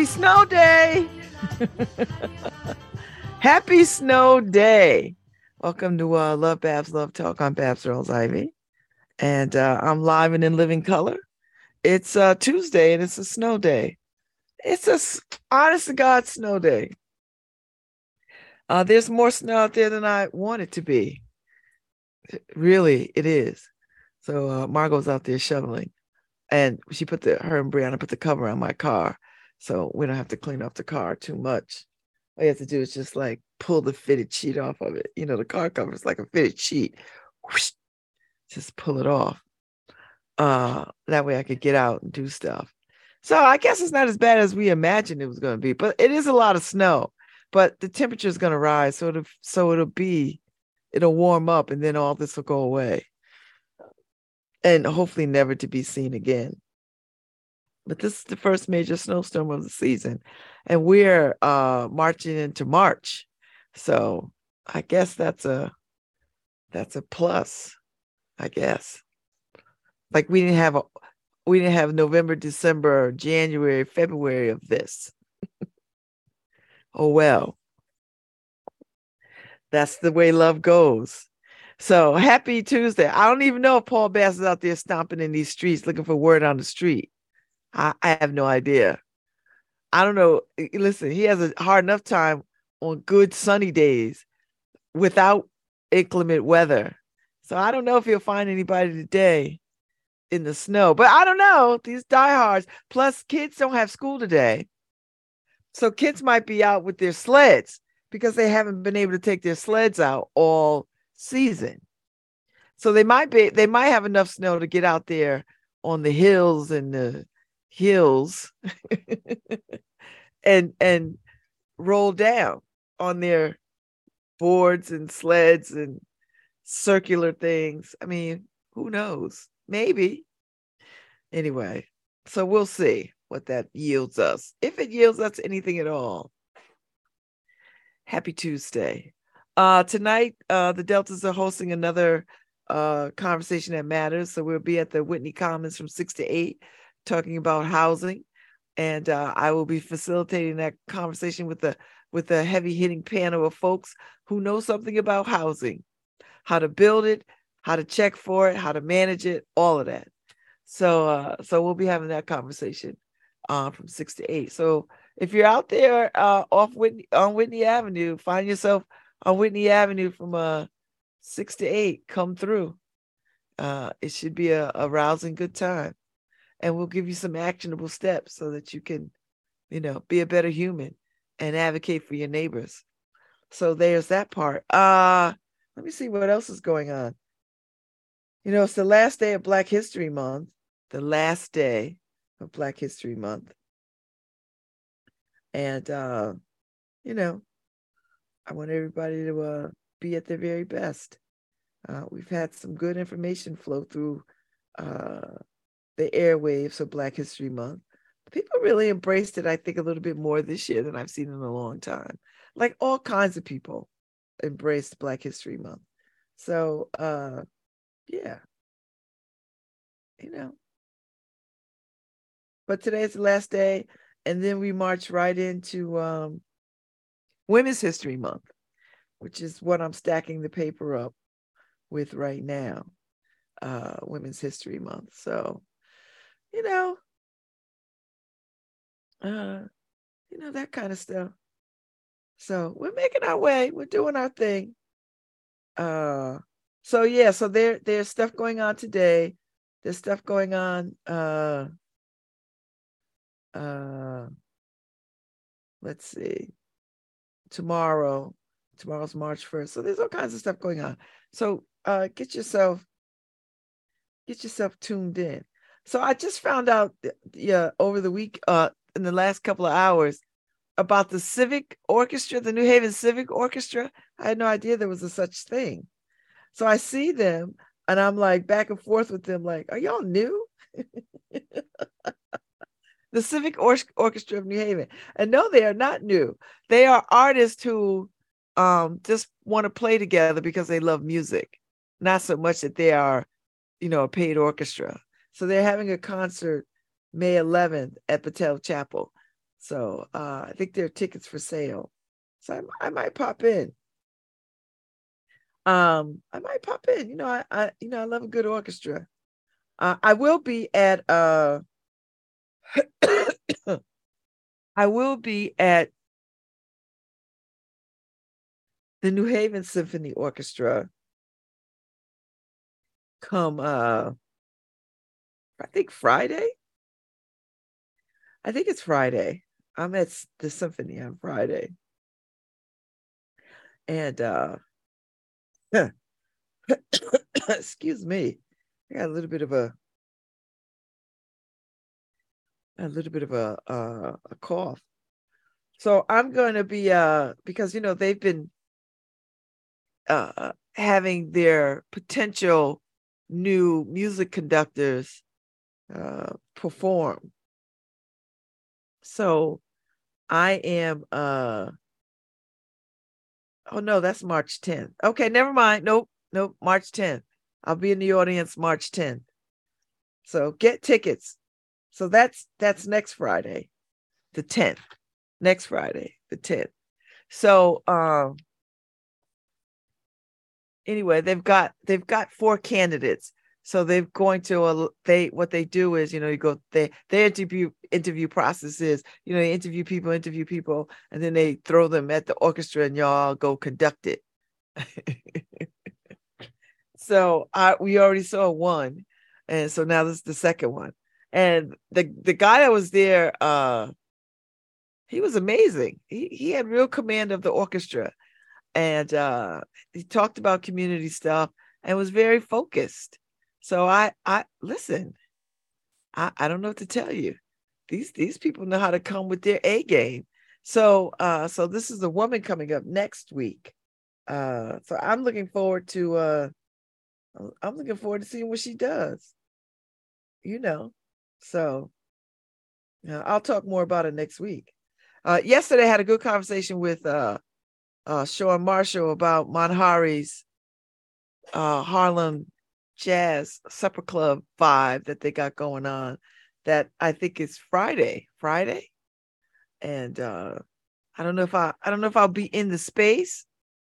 Happy snow day. Happy snow day. Welcome to uh, LoveBabz LoveTalk. I'm Babz Rawls-Ivy. And uh, I'm live and in living color. It's uh, Tuesday and it's a snow day. It's a honest to God snow day. Uh, there's more snow out there than I want it to be. Really, it is. So uh, Margot's out there shoveling, and she put the her and Brianna put the cover on my car, so we don't have to clean off the car too much. All you have to do is just like pull the fitted sheet off of it. You know, the car cover is like a fitted sheet. Whoosh, just pull it off. Uh, that way I could get out and do stuff. So I guess it's not as bad as we imagined it was going to be, but it is a lot of snow. But the temperature is going to rise, so it'll so it'll be, it'll warm up, and then all this will go away and hopefully never to be seen again. But this is the first major snowstorm of the season, and we're uh, marching into March, so I guess that's a that's a plus, I guess. Like we didn't have a we didn't have November, December, January, February of this. oh well. That's the way love goes. So happy Tuesday. I don't even know if Paul Bass is out there stomping in these streets looking for word on the street. I, I have no idea. I don't know. Eh, eh, listen, he has a hard enough time on good sunny days without inclement weather. So I don't know if he'll find anybody today in the snow. But I don't know. These diehards. Plus, kids don't have school today. So kids might be out with their sleds because they haven't been able to take their sleds out all season. So they might be they might have enough snow to get out there on the hills and the hills and and roll down on their boards and sleds and circular things. I mean, who knows? Maybe. Anyway, so we'll see what that yields us. If it yields us anything at all. Happy Tuesday. Uh, tonight, uh, the Deltas are hosting another uh, conversation that matters. So we'll be at the Whitney Commons from six to eight, talking about housing, and uh, I will be facilitating that conversation with the with a heavy hitting panel of folks who know something about housing, how to build it, how to check for it, how to manage it, all of that. So, uh, so we'll be having that conversation uh, from six to eight. So if you're out there uh, off Whitney on Whitney Avenue, find yourself on Whitney Avenue from uh six to eight. Come through. Uh, it should be a, a rousing good time, and we'll give you some actionable steps so that you can, you know, be a better human and advocate for your neighbors. So there's that part. Uh let me see what else is going on. You know, it's the last day of Black History Month, the last day of Black History Month. And uh, you know, I want everybody to uh, be at their very best. Uh, we've had some good information flow through uh, the airwaves of Black History Month. People really embraced it, I think, a little bit more this year than I've seen in a long time. Like all kinds of people embraced Black History Month. So, uh, yeah, you know. But today is the last day, and then we march right into um, Women's History Month, which is what I'm stacking the paper up with right now. Uh, Women's History Month. So, you know, uh, you know, that kind of stuff. So we're making our way, we're doing our thing. Uh so yeah, so there there's stuff going on today. There's stuff going on uh uh let's see tomorrow. Tomorrow's March 1st. So there's all kinds of stuff going on. So uh, get yourself get yourself tuned in. So I just found out yeah over the week uh in the last couple of hours about the Civic Orchestra, the New Haven Civic Orchestra. I had no idea there was a such thing. So I see them and I'm like back and forth with them like, are y'all new? the Civic Or- Orchestra of New Haven. And no, they are not new. They are artists who um, just want to play together because they love music, not so much that they are, you know, a paid orchestra. So they're having a concert May 11th at Battell Chapel. So uh, I think there are tickets for sale. So I, I might pop in. Um, I might pop in. You know, I, I you know I love a good orchestra. Uh, I will be at uh I will be at the New Haven Symphony Orchestra come uh I think Friday. I think it's Friday. I'm at the symphony on Friday. And uh excuse me. I got a little bit of a a little bit of a uh, a cough. So I'm going to be uh because you know they've been uh having their potential new music conductors uh perform. So I am uh oh no, that's March 10th. Okay, never mind. Nope, nope, March 10th. I'll be in the audience March 10th. So get tickets so that's that's next Friday, the 10th. Next Friday, the 10th. So um anyway, they've got they've got four candidates. So they're going to a they what they do is, you know, you go they they interview interview processes, you know, they interview people, interview people, and then they throw them at the orchestra and y'all go conduct it. so I we already saw one. And so now this is the second one and the the guy that was there uh he was amazing he he had real command of the orchestra and uh he talked about community stuff and was very focused so i i listen i i don't know what to tell you. These these people know how to come with their a game. So uh so this is a woman coming up next week. Uh so i'm looking forward to uh i'm looking forward to seeing what she does you know? So yeah, I'll talk more about it next week. Uh, yesterday, I had a good conversation with uh, uh, Sean Marshall about Manhari's uh, Harlem Jazz Supper Club vibe that they got going on. That I think is Friday, Friday, and uh, I don't know if I I don't know if I'll be in the space.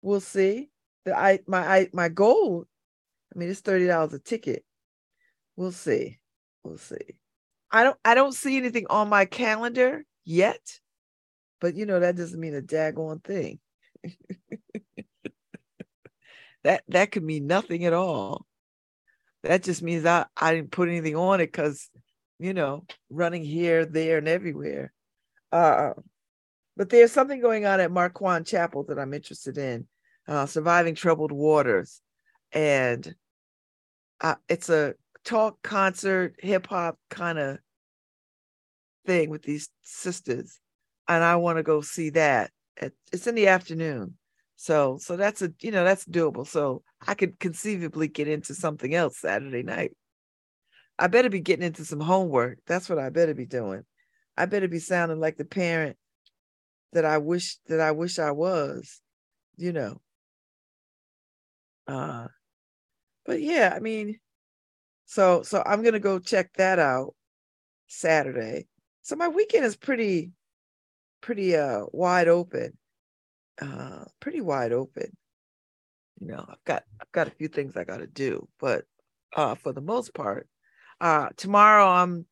We'll see. The I my I my goal. I mean, it's thirty dollars a ticket. We'll see. We'll see. I don't I don't see anything on my calendar yet, but you know that doesn't mean a daggone thing. that that could mean nothing at all. That just means I I didn't put anything on it because you know running here, there, and everywhere. Uh, but there's something going on at Marquand Chapel that I'm interested in, uh, surviving troubled waters, and uh, it's a talk concert hip hop kind of thing with these sisters and I want to go see that. It's in the afternoon. So so that's a you know that's doable. So I could conceivably get into something else Saturday night. I better be getting into some homework. That's what I better be doing. I better be sounding like the parent that I wish that I wish I was, you know. Uh but yeah, I mean, so so I'm gonna go check that out Saturday. So my weekend is pretty pretty uh wide open. Uh pretty wide open. You know, I've got I've got a few things I got to do, but uh for the most part, uh tomorrow I'm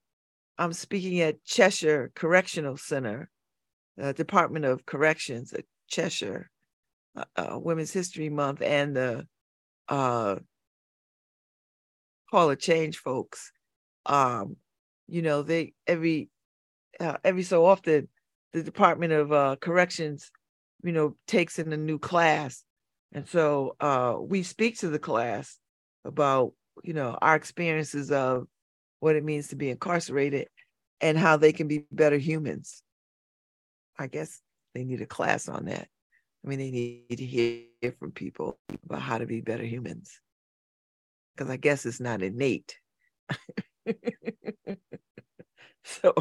I'm speaking at Cheshire Correctional Center, uh, Department of Corrections at Cheshire, uh, uh, Women's History Month, and the uh, Call of Change folks. Um, you know, they every uh, every so often the Department of Corrections, you know, takes in a new class, and so uh, we speak to the class about you know our experiences of what it means to be incarcerated and how they can be better humans. I guess they need a class on that. I mean, they need to hear from people about how to be better humans because I guess it's not innate. so,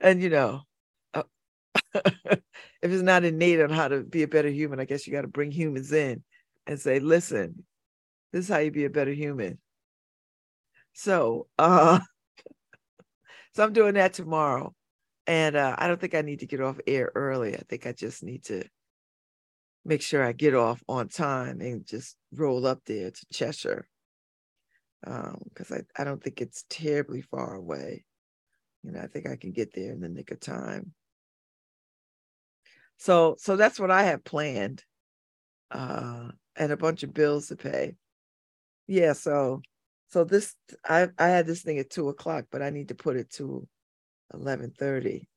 and you know, if it's not innate on how to be a better human, I guess you got to bring humans in and say, listen, this is how you be a better human. So, uh, so I'm doing that tomorrow. And uh, I don't think I need to get off air early. I think I just need to make sure I get off on time and just roll up there to Cheshire. Because um, I, I don't think it's terribly far away. You know, I think I can get there in the nick of time. So so that's what I have planned. Uh and a bunch of bills to pay. Yeah, so so this I I had this thing at two o'clock, but I need to put it to eleven thirty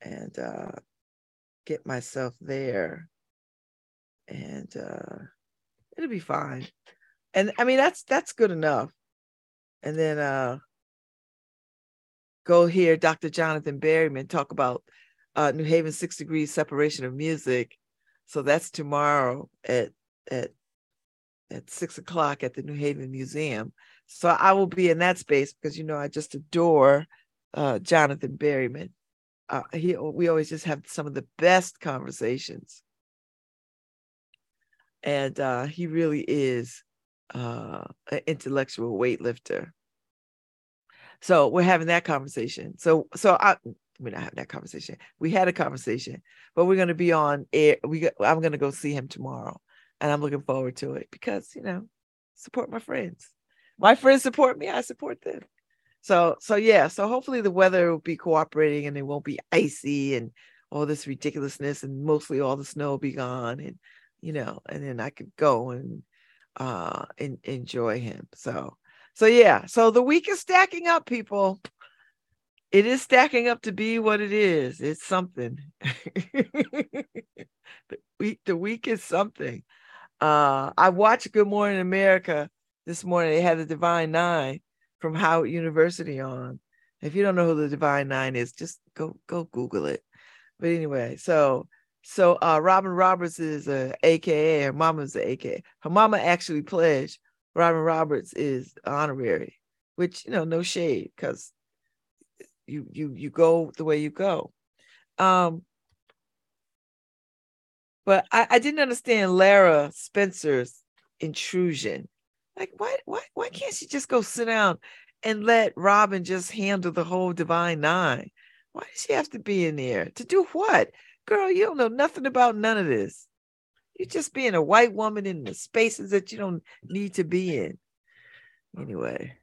and uh get myself there and uh it'll be fine. And I mean that's that's good enough. And then uh go hear Dr. Jonathan Berryman talk about uh, New Haven Six Degrees Separation of Music. So that's tomorrow at at at six o'clock at the New Haven Museum. So I will be in that space because you know I just adore uh, Jonathan Berryman. Uh, he we always just have some of the best conversations, and uh, he really is uh, an intellectual weightlifter. So we're having that conversation. So so I we're not having that conversation. We had a conversation, but we're gonna be on air. We I'm gonna go see him tomorrow, and I'm looking forward to it because you know, support my friends. My friends support me. I support them. So so yeah. So hopefully the weather will be cooperating and it won't be icy and all this ridiculousness and mostly all the snow will be gone and you know and then I could go and uh and enjoy him. So so yeah, so the week is stacking up, people. It is stacking up to be what it is. It's something. the week, the week is something. Uh, I watched Good Morning America this morning. They had the Divine Nine from Howard University on. If you don't know who the Divine Nine is, just go go Google it. But anyway, so so uh, Robin Roberts is a AKA. Her mama's a AKA. Her mama actually pledged Robin Roberts is honorary, which you know, no shade, because you you you go the way you go. Um, but I, I didn't understand Lara Spencer's intrusion. Like, why why why can't she just go sit down and let Robin just handle the whole Divine Nine? Why does she have to be in there to do what? Girl, you don't know nothing about none of this. You're just being a white woman in the spaces that you don't need to be in. Anyway.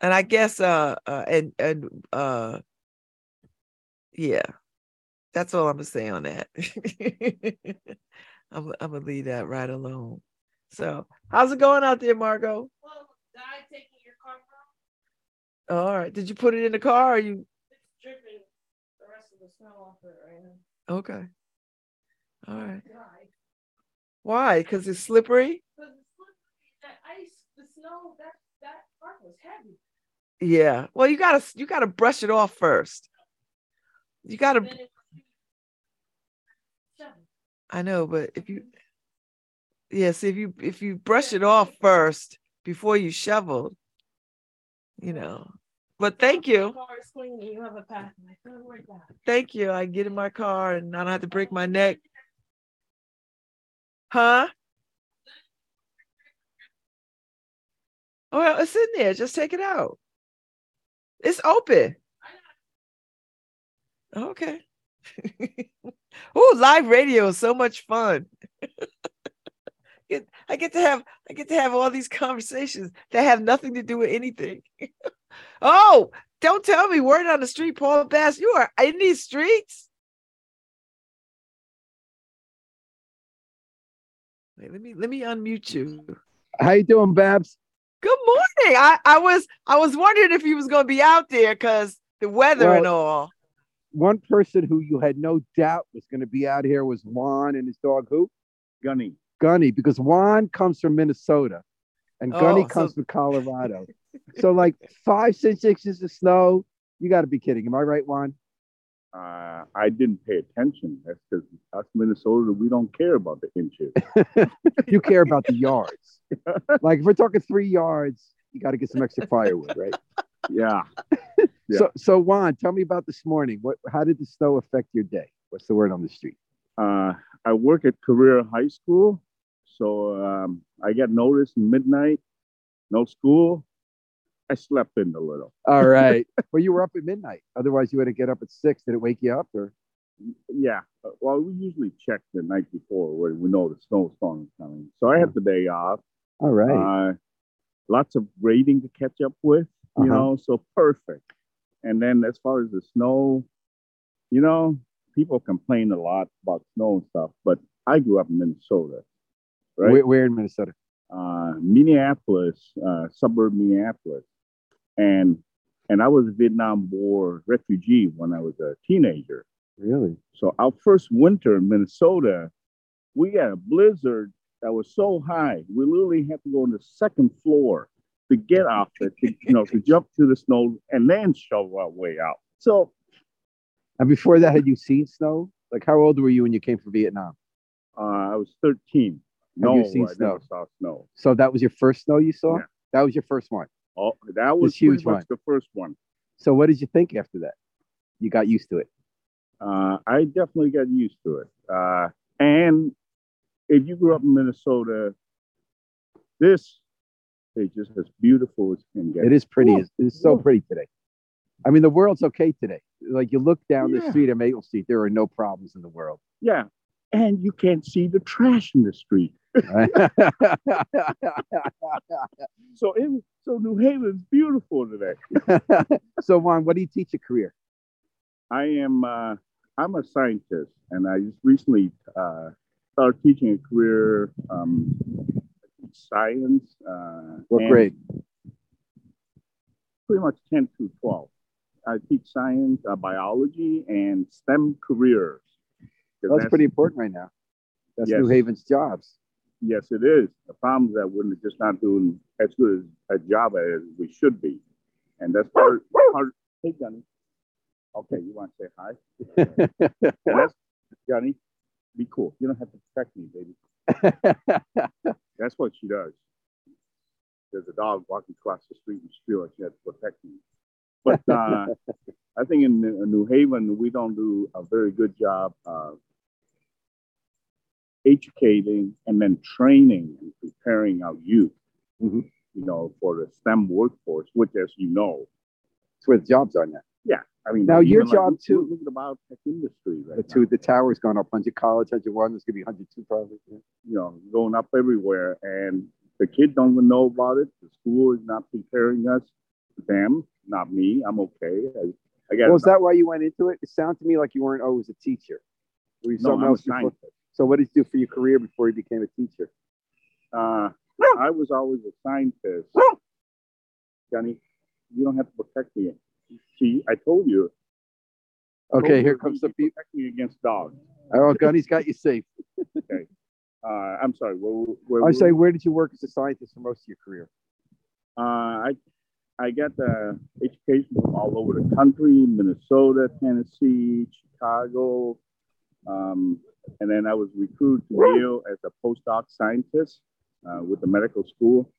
And I guess uh, uh and and uh yeah. That's all I'm gonna say on that. I'm, I'm gonna leave that right alone. So how's it going out there, Margot? Well, I taking your car from? All right. Did you put it in the car or you it's dripping the rest of the snow off it right now. Okay. All right. Why? Because it's slippery. Because it's slippery. That ice, the snow, that that part was heavy. Yeah. Well, you gotta you gotta brush it off first. You gotta. I know, but if you, yes, if you if you brush it off first before you shovel, you know. But thank you. You have a path. Thank you. I get in my car and I don't have to break my neck Huh? Oh, well, it's in there. Just take it out. It's open. Okay. oh, live radio is so much fun. I get to have I get to have all these conversations that have nothing to do with anything. oh, don't tell me word on the street, Paul Bass. You are in these streets. Wait, let me let me unmute you. How you doing, Babz? Good morning. I, I was I was wondering if you was gonna be out there because the weather well, and all. One person who you had no doubt was gonna be out here was Juan and his dog who? Gunny. Gunny, because Juan comes from Minnesota and oh, Gunny comes so... from Colorado. so like five, six inches of snow. You gotta be kidding. Am I right, Juan? Uh, I didn't pay attention. That's because us Minnesota, we don't care about the inches. you care about the yards. like if we're talking three yards, you got to get some extra firewood, right? Yeah. yeah. So, so Juan, tell me about this morning. What? How did the snow affect your day? What's the word on the street? Uh, I work at Career High School, so um, I get notice midnight, no school. I slept in a little. All right. well, you were up at midnight. Otherwise, you had to get up at six. Did it wake you up or? Yeah. uh, Well, we usually check the night before where we know the snowstorm is coming. So I had the day off. All right. Uh, lots of grading to catch up with, you Uh-huh. know, so perfect. And then as far as the snow, you know, people complain a lot about snow and stuff, but I grew up in Minnesota, right? Where, where in Minnesota? uh, Minneapolis, uh, suburb Minneapolis, and and I was a Vietnam War refugee when I was a teenager. Really? So our first winter in Minnesota, we got a blizzard that was so high, we literally had to go on the second floor to get off it, to, you know, to jump through the snow and then shovel our way out. So And before that, had you seen snow? Like, how old were you when you came from Vietnam? uh, I was 13. Have No, you seen I snow? never saw snow. So that was your first snow you saw? Yeah. That was your first one. Oh, that was huge much the first one. So what did you think after that? You got used to it. Uh, I definitely got used to it. Uh, and if you grew up in Minnesota, this is just as beautiful as can get. It is pretty. It's, it's so pretty today. I mean, the world's okay today. Like you look down the street at Maple Street, there are no problems in the world. Yeah. And you can't see the trash in the street. So it so New Haven's beautiful today. so Juan, what do you teach a career? I am uh, I'm a scientist, and I just recently uh, started teaching a career um, science. Uh, What grade? Pretty much 10 through 12. I teach science, uh, biology, and STEM careers. 'Cause That's pretty important right now. That's Yes. New Haven's jobs. Yes, it is. The problem is that we're just not doing as good a job as we should be, and that's part. part hey, Johnny. Okay, you want to say hi? Yeah, that's Johnny. Be cool. You don't have to protect me, baby. That's what she does. There's a dog walking across the street and she feels like she has to protect me. But uh, I think in New New Haven, we don't do a very good job of educating and then training and preparing our youth, Mhm. you know, for the STEM workforce, which, as you know, That's where the jobs are now. Yeah, I mean, Now, your job, look- too- Look at the biotech industry right The now. two, the tower's gone up. 100 college, 101. There's gonna be 102 probably. Yeah. you know, going up everywhere, and the kids don't even know about it. The school is not preparing us. Them, not me. I'm okay. I, I got. Well, is that why you went into it? It sounds to me like you weren't always a teacher. Were you no, I'm a scientist. So what did you do for your career before you became a teacher? Uh, I was always a scientist. Johnny, you don't have to protect me. See, I told you. Told Okay, here you comes the people. Protect me against dogs. Oh, Gunny's got you safe. Uh, I'm sorry. Where, where, I say, where did you work as a scientist for most of your career? Uh, I I got the education from all over the country, Minnesota, Tennessee, Chicago, um, and then I was recruited to Yale as a postdoc scientist uh, with the medical school,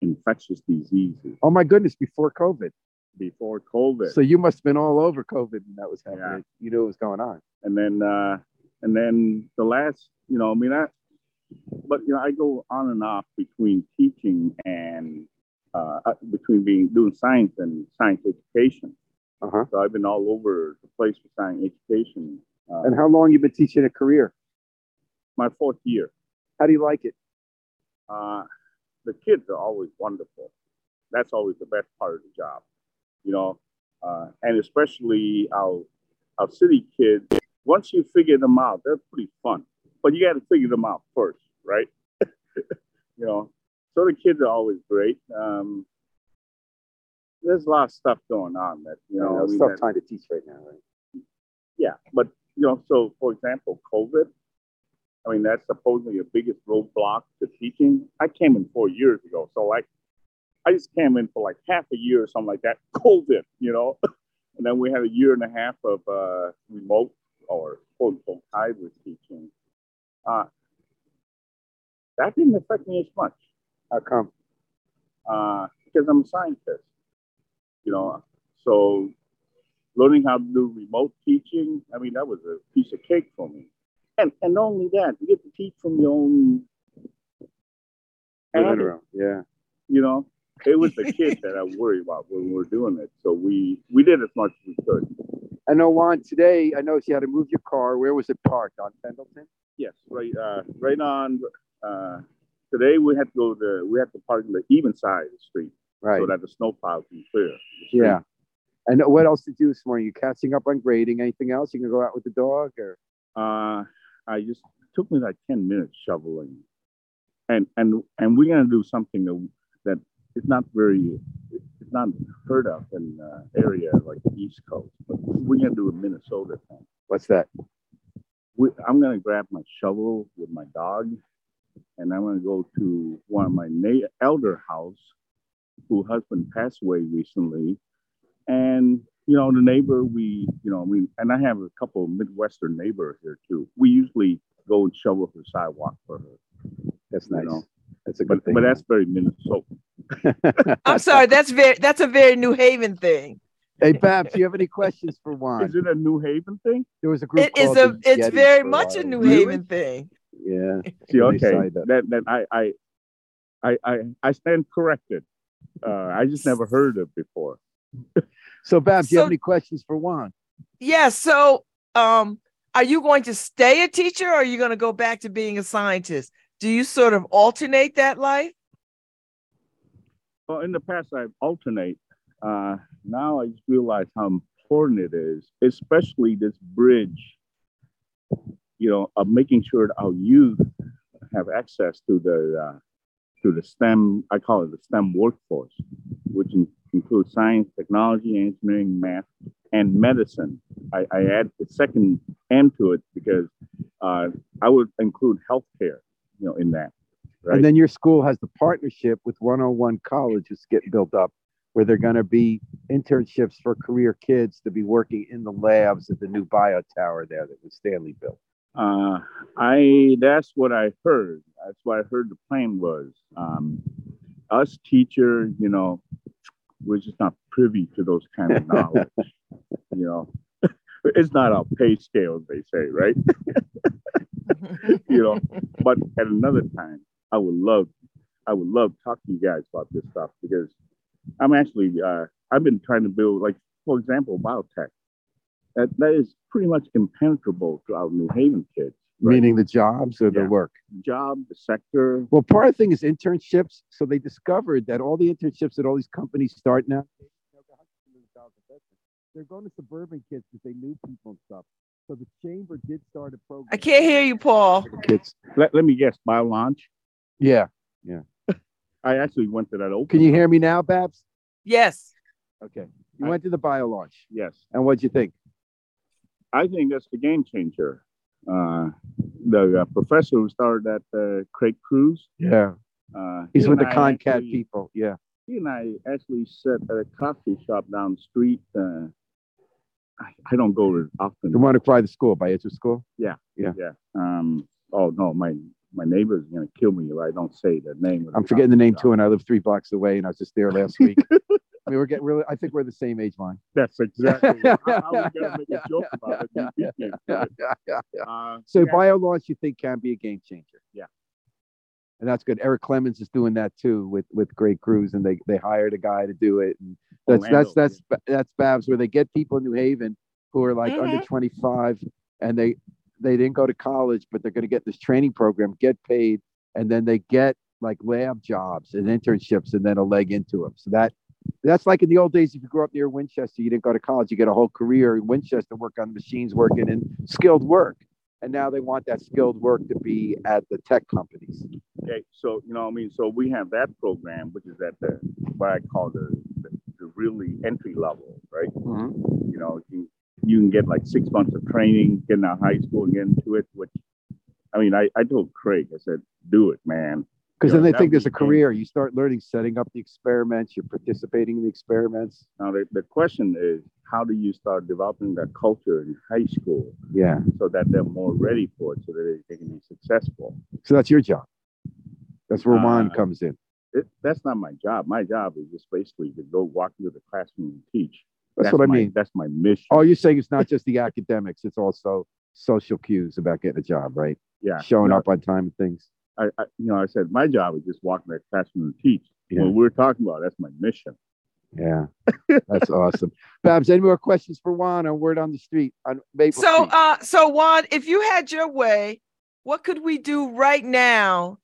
infectious diseases Oh my goodness, before COVID. before COVID, So you must have been all over COVID when that was happening. Yeah. You knew what was going on. and then uh, and then the last, you know, I mean, I, but you know, I go on and off between teaching and uh, uh, between being doing science and science education. Uh-huh. So I've been all over the place with science education. Uh, And how long you been teaching a career? my fourth year. How do you like it? Uh, the kids are always wonderful. That's always the best part of the job, you know, uh, and especially our our city kids. Once you figure them out, they're pretty fun. But you got to figure them out first, right? you know, so the kids are always great. Um, there's a lot of stuff going on that you know. I it's mean, tough time to teach right now, right? Yeah, but you know, so for example, COVID. I mean, that's supposedly the biggest roadblock to teaching. I came in four years ago, so like, I just came in for like half a year or something like that. COVID, you know, and then we had a year and a half of uh, remote or quote unquote hybrid teaching. Uh, that didn't affect me as much How come? uh, because I'm a scientist. You know, so learning how to do remote teaching, I mean, that was a piece of cake for me. And and not only that, you get to teach from your own room. Yeah. you know. it was the kids that I worried about when we were doing it. So we we did as much as we could. I know, Juan. Today, I noticed you had to move your car. Where was it parked on Pendleton? Yes, right, uh, right on. Uh, today we had to go to we had to park on the even side of the street Right. so that the snowplow can clear. yeah. And what else did you do this morning? You catching up on grading? Anything else? You can go out with the dog or? Uh, I just took me like ten minutes shoveling, and and and we're gonna do something that that is not very it's not heard of in uh, area like the East Coast, but we're gonna do a Minnesota thing. What's that? we, I'm gonna grab my shovel with my dog, and I'm gonna go to one of my na- elder house, who husband passed away recently, and you know the neighbor we you know we and I have a couple of Midwestern neighbors here too. We usually go and shovel her sidewalk for her, That's you nice. know, That's a good but thing. but that's very Minnesota. I'm sorry, that's very that's a very New Haven thing. hey, Babz, do you have any questions for Juan? Is it a New Haven thing? There was a group. It is a it's Yetis very much a while. New Really? Haven thing. Yeah. See, okay, signed up. that that I I I I, I stand corrected. Uh, I just never heard of it before. So, Babz, do you have any questions for Juan? Yeah, so um are you going to stay a teacher or are you going to go back to being a scientist? Do you sort of alternate that life? Well, in the past, I've alternate. Uh, now I just realize how important it is, especially this bridge. You know, of making sure that our youth have access to the uh, to the STEM. I call it the STEM workforce, which in, includes science, technology, engineering, math, and medicine. I, I add the second M to it because uh, I would include healthcare. You know, in that. Right. And then your school has the partnership with 101 colleges get built up where they're going to be internships for career kids to be working in the labs at the new bio tower there that was Stanley built. Uh, I that's what I heard. That's what I heard the plan was. Um, us teachers, you know, we're just not privy to those kind of knowledge. you know, it's not our pay scale, they say, right? you know, but at another time, I would love, I would love to talk to you guys about this stuff because I'm actually, uh, I've been trying to build, like, for example, biotech. That, that is pretty much impenetrable to our New Haven kids. Right? Meaning the jobs or the work. job, the sector. Well, part of the thing is internships. So they discovered that all the internships that all these companies start now, they're going to suburban kids because they knew people and stuff. So the chamber did start a program. I can't hear you, Paul. Kids. Let, let me guess, bio launch. Yeah. Yeah. I actually went to that open. Can you hear me now, Babz? Yes. Okay. You I- went to the bio launch. Yes, And what'd you think? I think that's the game changer. Uh, the uh, professor who started that, uh, Craig Crews. Yeah. Uh, He's he with the ConnCAT actually- people. Yeah. He and I actually sat at a coffee shop down the street. Uh, I, I don't go there often. The one across the school by Edgewood School. Yeah. Yeah. Yeah. Um. Oh no, my my neighbor's gonna kill me if I don't say the name. I'm the forgetting the name shop. too, and I live three blocks away, and I was just there last week. I mean, we're getting really. I think we're the same age, line. That's exactly. what- I, I was gonna make a joke about it. You beat me. Uh, So yeah, bio launch, you think can be a game changer? Yeah. And that's good. Erik Clemons is doing that too with with Craig Crews, and they they hired a guy to do it. And that's Orlando, that's that's that's Babs where they get people in New Haven who are like under Mhm. 25, and they they didn't go to college, but they're going to get this training program, get paid, and then they get like lab jobs and internships, and then a leg into them. So that that's like in the old days. If you grew up near Winchester, you didn't go to college, you get a whole career in Winchester, work on the machines, working in skilled work. And now they want that skilled work to be at the tech companies. Okay, so you know, what I mean, so we have that program, which is at the what I call the the, the really entry level, right? Mm-hmm. You know, you, you can get like six months of training, getting out of high school and get into it. Which, I mean, I, I told Craig, I said, do it, man. Because then they think there's a career. You start learning, setting up the experiments, you're participating in the experiments. Now the, the question is, how do you start developing that culture in high school Yeah. so that they're more ready for it, so that they, they can be successful? So that's your job. That's where Uh, comes in. It, that's not my job. My job is just basically to go walk into the classroom and teach. That's, what I mean. That's my mission. Oh, you're saying it's not just the academics, it's also social cues about getting a job, right? yeah. Showing No, up on time and things. I, I you know, I said my job is just walk in that classroom and teach. Yeah. What we're talking about, that's my mission. Yeah, that's awesome. Babz, any more questions for Juan on Word on the Street on Maple So, Street? uh, so Juan, if you had your way, what could we do right now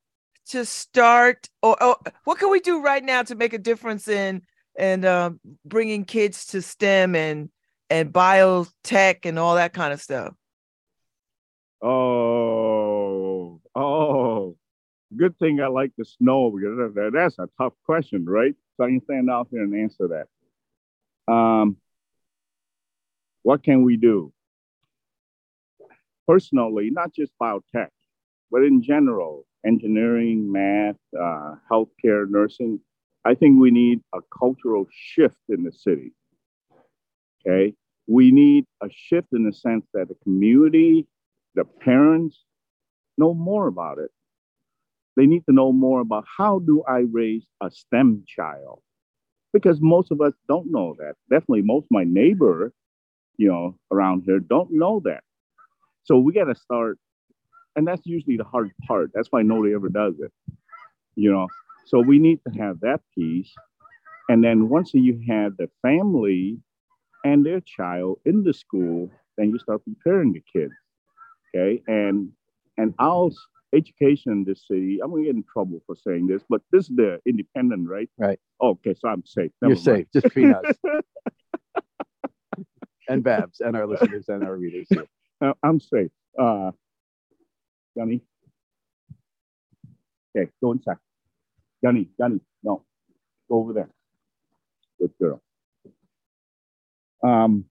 to start, or, or what can we do right now to make a difference in and um, bringing kids to STEM and and biotech and all that kind of stuff? Oh, oh, good thing I like the snow because that- that- that's a tough question, right? So I can stand out there and answer that. Um, what can we do? Personally, not just biotech, but in general, engineering, math, uh, healthcare, nursing. I think we need a cultural shift in the city. Okay. We need a shift in the sense that the community, the parents know more about it. They need to know more about how do I raise a STEM child? Because most of us don't know that. Definitely most my neighbor, you know, around here don't know that. So we got to start, and that's usually the hard part. That's why nobody ever does it, you know. So we need to have that piece. And then once you have the family and their child in the school, then you start preparing the kids. Okay. And and s- education in this city, I'm gonna get in trouble for saying this, but this is the independent, right? Right. Okay, so I'm safe. You're mind. safe, just between us and Babz and our listeners and our readers. Uh, I'm safe. Uh, Gunny. Okay, go inside. Gunny, Gunny, no, go over there. Good girl. Um,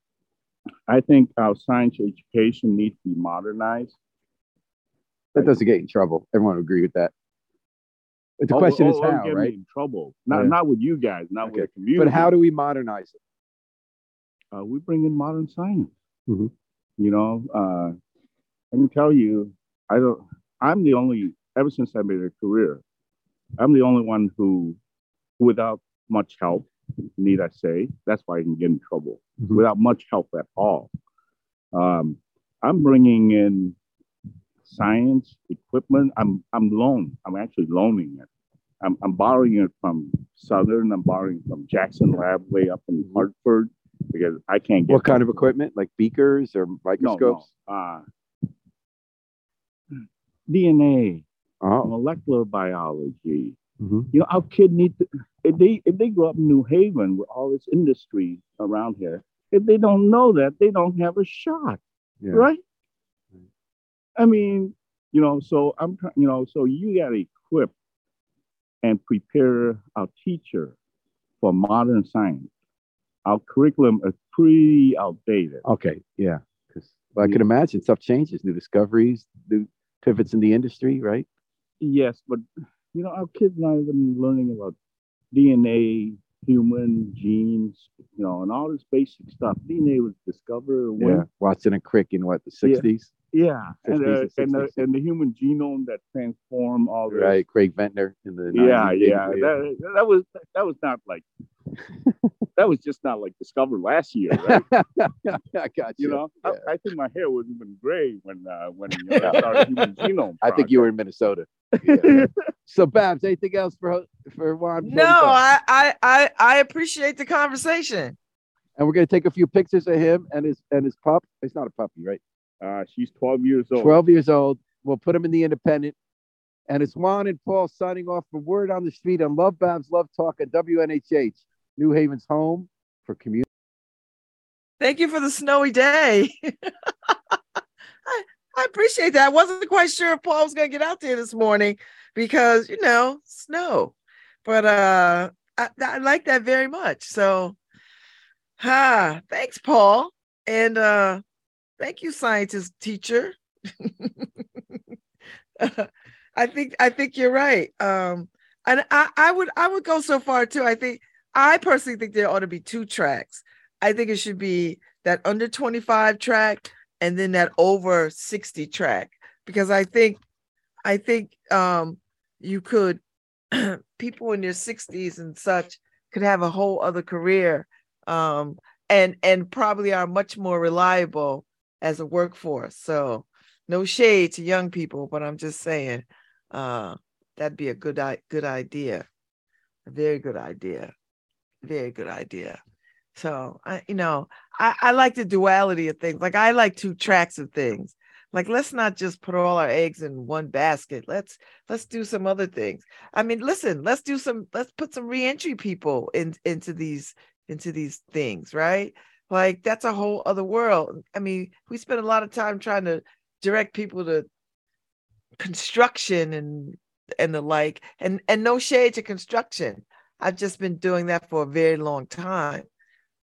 I think our science education needs to be modernized. That doesn't get in trouble. Everyone would agree with that. But the Oh, question oh, is oh, how, get me right? In trouble. Not Yeah. not with you guys, not Okay. with the community. But how do we modernize it? uh, we bring in modern science. Mhm. You know, uh, I can tell you, I don't. I'm the only. Ever since I made a career, I'm the only one who, without much help, need I say, that's why I can get in trouble. Mhm. Without much help at all, um, I'm bringing in science equipment. I'm I'm loan. I'm actually loaning it. I'm, I'm borrowing it from Southern. I'm borrowing from Jackson Lab way up in Hartford because I can't get What kind of equipment? Like beakers or microscopes? no. Uh, DNA, Oh, molecular biology. mhm. You know, our kid need to if they if they grow up in New Haven with all this industry around here, if they don't know that, they don't have a shot, yeah. right? I mean, you know, so I'm trying, you know, so you got to equip and prepare our teacher for modern science. Our curriculum is pretty outdated. Okay, yeah. 'Cause, well, I can imagine stuff changes, new discoveries, new pivots in the industry, right? Yes, but you know, our kids not even learning about DNA, human genes, you know, and all this basic stuff. DNA was discovered when Yeah. Watson and Crick in what the sixties, yeah, and, uh, and and, the, and the human genome that transformed all this. right? Craig Venter in the Yeah, 90s, yeah, that, that was that was not like that was just not like discovered last year, right? I got You you. know, Yeah. I, I think my hair was even gray when uh, when you know, I started human genome. I think you were in Minnesota. Yeah. so, Babz, anything else for for Juan? No. I, I I I appreciate the conversation. and we're gonna take a few pictures of him and his and his pup. It's not a puppy, right? Uh, she's 12 years old. 12 years old. We'll put him in the independent. And it's Juan and Paul signing off for Word on the Street on LoveBabz LoveTalk at WNHH, New Haven's home for community. Thank you for the snowy day. I, I appreciate that. I wasn't quite sure if Paul was going to get out there this morning because, you know, snow. But uh I, I like that very much. So, ah, thanks, Paul. And uh thank you, scientist teacher. I think I think you're right. Um and I, I would I would go so far too. I think I personally think there ought to be two tracks. I think it should be that under 25 track and then that over 60 track because I think I think um you could people in their 60s and such could have a whole other career um and and probably are much more reliable as a workforce. So no shade to young people, but I'm just saying Uh, that'd be a good good idea. A very good idea. Very good idea. So I, you know, I, I like the duality of things. Like I like two tracks of things. Like let's not just put all our eggs in one basket. Let's let's do some other things. I mean, listen, let's do some. Let's put some reentry people in into these into these things, right? Like that's a whole other world. I mean, we spend a lot of time trying to direct people to construction and and the like, and and no shade to construction. I've just been doing that for a very long time.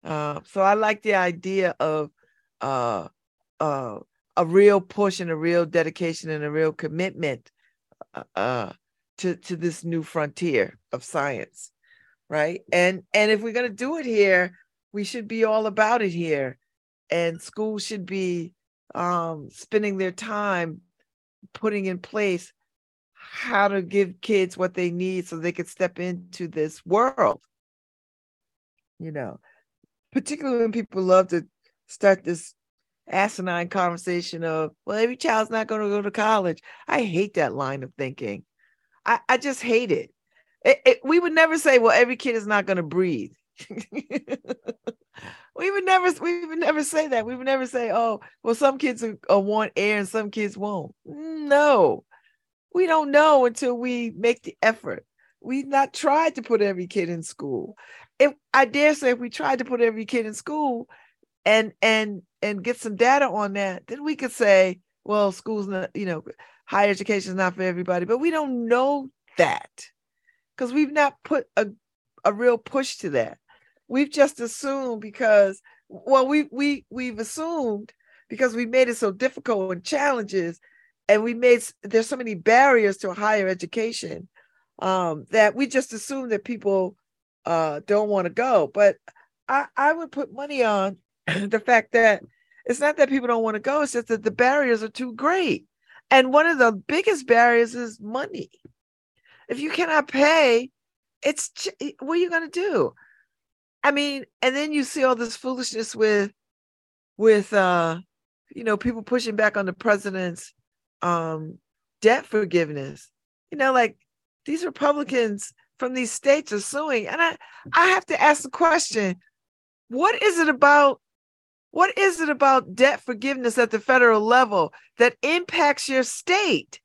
Uh, so I like the idea of uh, uh, a real push and a real dedication and a real commitment uh, uh, to to this new frontier of science, right? And and if we're gonna do it here, we should be all about it here, and schools should be um, spending their time putting in place how to give kids what they need so they could step into this world. You know, particularly when people love to start this asinine conversation of, well, every child's not going to go to college. I hate that line of thinking. I, I just hate it. It, it. We would never say, well, every kid is not going to breathe. we would never we would never say that. We would never say, oh, well, some kids are, are want air and some kids won't. No, we don't know until we make the effort. We've not tried to put every kid in school. If I dare say, if we tried to put every kid in school, and and and get some data on that, then we could say, well, school's not, you know, higher education is not for everybody. But we don't know that because we've not put a a real push to that. We've just assumed because, well, we we we've assumed because we made it so difficult and challenges and we made there's so many barriers to higher education um, that we just assume that people uh, don't want to go. But I, I would put money on the fact that it's not that people don't want to go; it's just that the barriers are too great. And one of the biggest barriers is money. If you cannot pay, it's what are you going to do? I mean, and then you see all this foolishness with, with uh, you know, people pushing back on the president's um debt forgiveness. You know, like these Republicans from these states are suing. And I, I have to ask the question, what is it about? What is it about debt forgiveness at the federal level that impacts your state?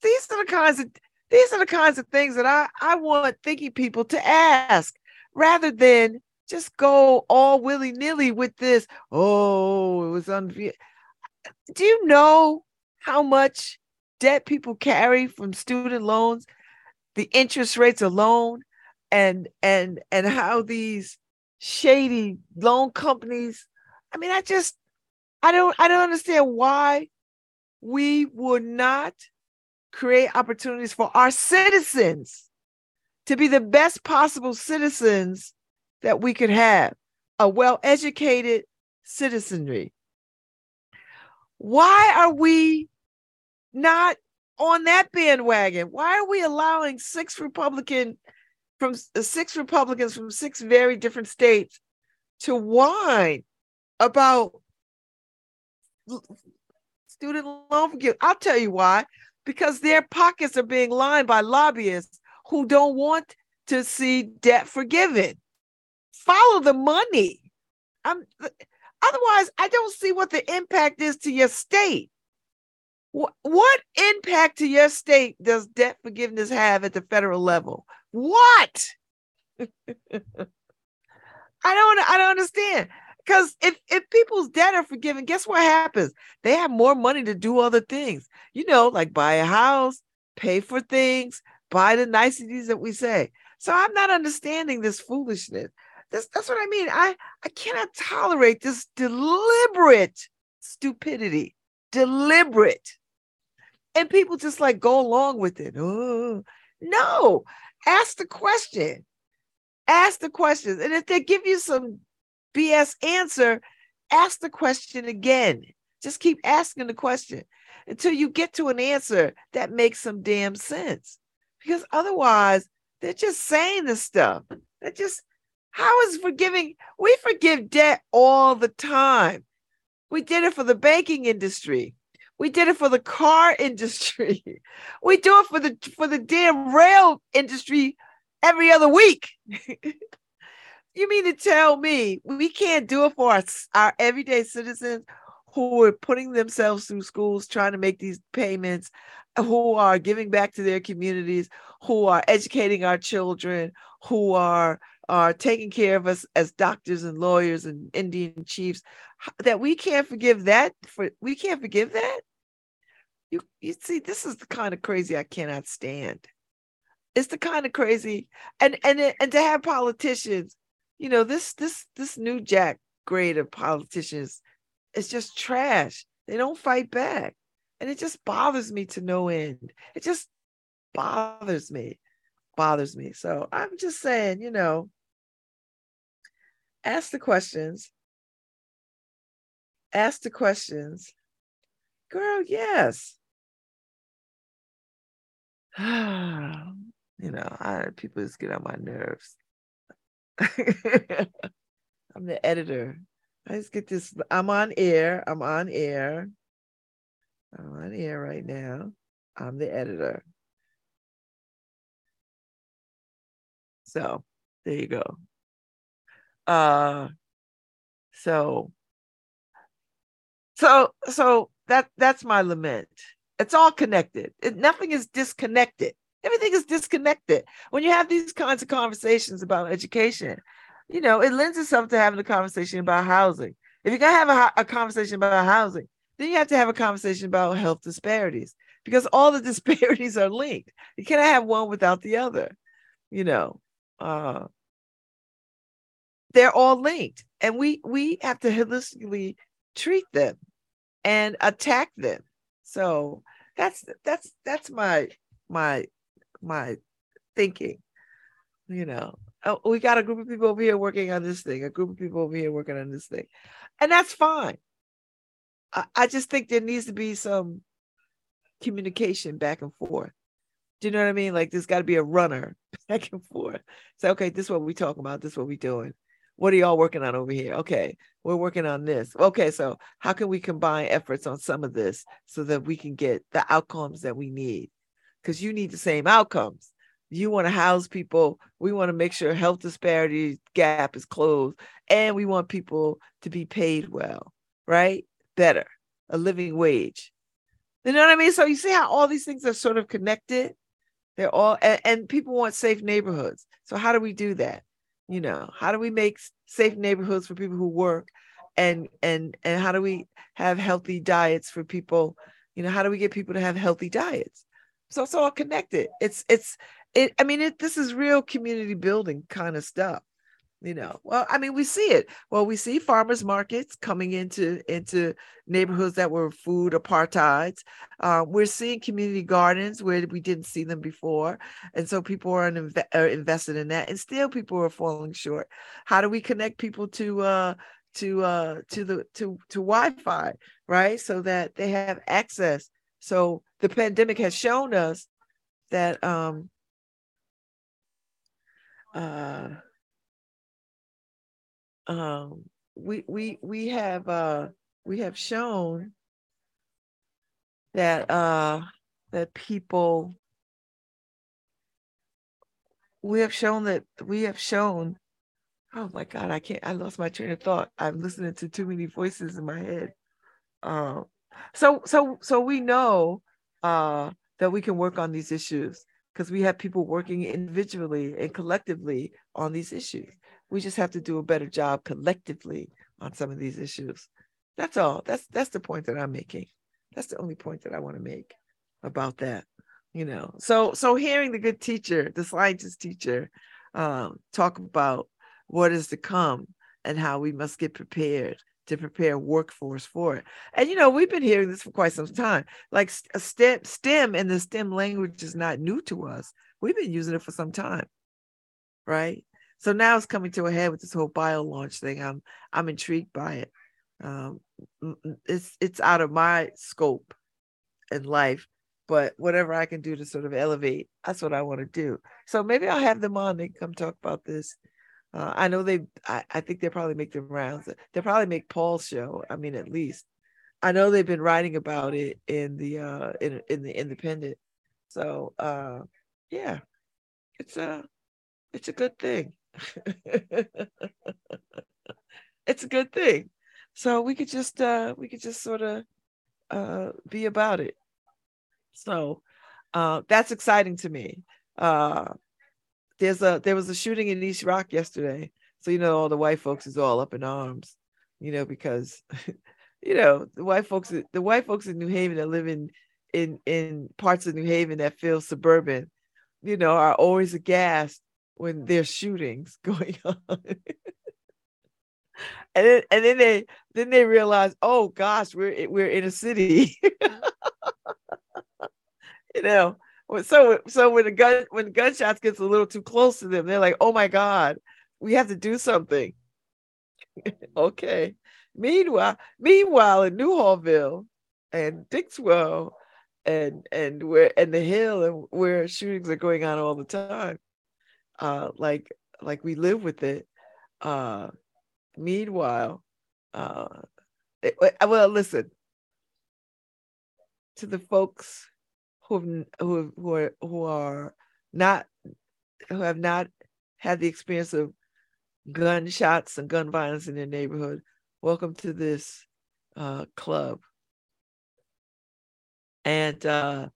These are the kinds of these are the kinds of things that I, I want thinking people to ask rather than just go all willy-nilly with this. Oh, it was un. Do you know how much debt people carry from student loans, the interest rates alone, and and and how these shady loan companies. I mean, I just I don't I don't understand why we would not create opportunities for our citizens to be the best possible citizens that we could have, a well-educated citizenry. Why are we not on that bandwagon? Why are we allowing six Republican from uh, six Republicans from six very different states to whine about student loan forgiveness? I'll tell you why. Because their pockets are being lined by lobbyists who don't want to see debt forgiven. Follow the money. I'm, otherwise, I don't see what the impact is to your state. What, what impact to your state does debt forgiveness have at the federal level? What? I don't I don't understand. Because if, if people's debt are forgiven, guess what happens? They have more money to do other things, you know, like buy a house, pay for things, buy the niceties that we say. So I'm not understanding this foolishness. This, that's what I mean. I, I cannot tolerate this deliberate stupidity, deliberate. And people just like go along with it. Oh, no, ask the question. Ask the questions. And if they give you some BS answer, ask the question again. Just keep asking the question until you get to an answer that makes some damn sense. Because otherwise, they're just saying this stuff. They're just, how is forgiving? We forgive debt all the time. We did it for the banking industry. We did it for the car industry. We do it for the for the damn rail industry every other week. you mean to tell me we can't do it for our, our everyday citizens who are putting themselves through schools trying to make these payments, who are giving back to their communities, who are educating our children, who are are taking care of us as doctors and lawyers and Indian chiefs, that we can't forgive that for we can't forgive that. You you see, this is the kind of crazy I cannot stand. It's the kind of crazy, and and and to have politicians, you know, this this this new jack grade of politicians is just trash. They don't fight back. And it just bothers me to no end. It just bothers me. Bothers me. So I'm just saying, you know, ask the questions. Ask the questions. Girl, yes. you know, I people just get on my nerves. I'm the editor. I just get this. I'm on air. I'm on air. I'm on air right now. I'm the editor. So there you go. Uh so so so that that's my lament. It's all connected. It, nothing is disconnected. Everything is disconnected. When you have these kinds of conversations about education, you know, it lends itself to having a conversation about housing. If you're gonna have a, a conversation about housing, then you have to have a conversation about health disparities because all the disparities are linked. You cannot have one without the other. You know, uh, they're all linked, and we we have to holistically treat them and attack them. So that's that's that's my my my thinking. You know, oh, we got a group of people over here working on this thing, a group of people over here working on this thing, and that's fine. I, I just think there needs to be some communication back and forth. Do you know what I mean? Like there's got to be a runner back and forth. Say, okay, this is what we talking about. This is what we doing. What are y'all working on over here? Okay, we're working on this. Okay, so how can we combine efforts on some of this so that we can get the outcomes that we need? Because you need the same outcomes. You want to house people. We want to make sure health disparity gap is closed, and we want people to be paid well, right? Better, a living wage. You know what I mean? So you see how all these things are sort of connected. They're all, and, and people want safe neighborhoods. So how do we do that? You know how do we make safe neighborhoods for people who work? And and and how do we have healthy diets for people? You know how do we get people to have healthy diets? So it's all connected. It's it's it i mean it, this is real community building kind of stuff you know well i mean we see it. Well we see farmers markets coming into into neighborhoods that were food apartheids. Uh, we're seeing community gardens where we didn't see them before and so people are, inv- are invested in that and still people are falling short. How do we connect people to uh to uh to the to to wi-fi right? So that they have access. So the pandemic has shown us that um uh um, we we we have uh, we have shown that uh, that people we have shown that we have shown oh my god i can't i lost my train of thought. I'm listening to too many voices in my head. Um so so so we know uh that we can work on these issues because we have people working individually and collectively on these issues we just have to do a better job collectively on some of these issues. That's all. That's that's the point that I'm making. That's the only point that I want to make about that. You know, so so hearing the good teacher, the scientist teacher, um, talk about what is to come and how we must get prepared to prepare workforce for it. And you know, we've been hearing this for quite some time. Like STEM, STEM and the STEM language is not new to us. We've been using it for some time, right? So now it's coming to a head with this whole bio launch thing. I'm I'm intrigued by it. Um, it's it's out of my scope in life, but whatever I can do to sort of elevate, that's what I want to do. So maybe I'll have them on. They come talk about this. Uh, I know they. I, I think they'll probably make the rounds. They'll probably make Paul's show. I mean, at least I know they've been writing about it in the uh in in the Independent. So uh yeah, it's a it's a good thing. it's a good thing. So we could just uh we could just sort of uh be about it. So uh that's exciting to me. Uh there's a there was a shooting in East Rock yesterday. So you know all the white folks is all up in arms, you know, because you know the white folks the white folks in New Haven that live in in in parts of New Haven that feel suburban, you know, are always aghast when there's shootings going on. and then and then they then they realize, oh gosh, we're we're in a city. you know, so so when the gun when gunshots gets a little too close to them, they're like, oh my god, we have to do something. okay. Meanwhile, meanwhile in Newhallville and Dixwell and and where and the hill and where shootings are going on all the time. Uh like like we live with it. Uh meanwhile, uh it, well listen to the folks who who who are who are not who have not had the experience of gunshots and gun violence in their neighborhood. Welcome to this uh, club. And uh,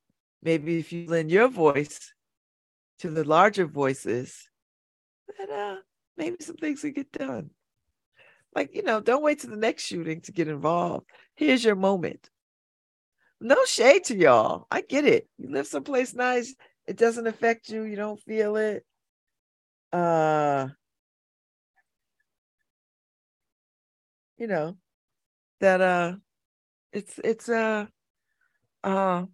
maybe if you lend your voice to the larger voices, then uh, maybe some things will get done. Like, you know, don't wait to the next shooting to get involved. Here's your moment. No shade to y'all. I get it. You live someplace nice. It doesn't affect you. You don't feel it. Uh, you know, that uh, it's it's uh, uh,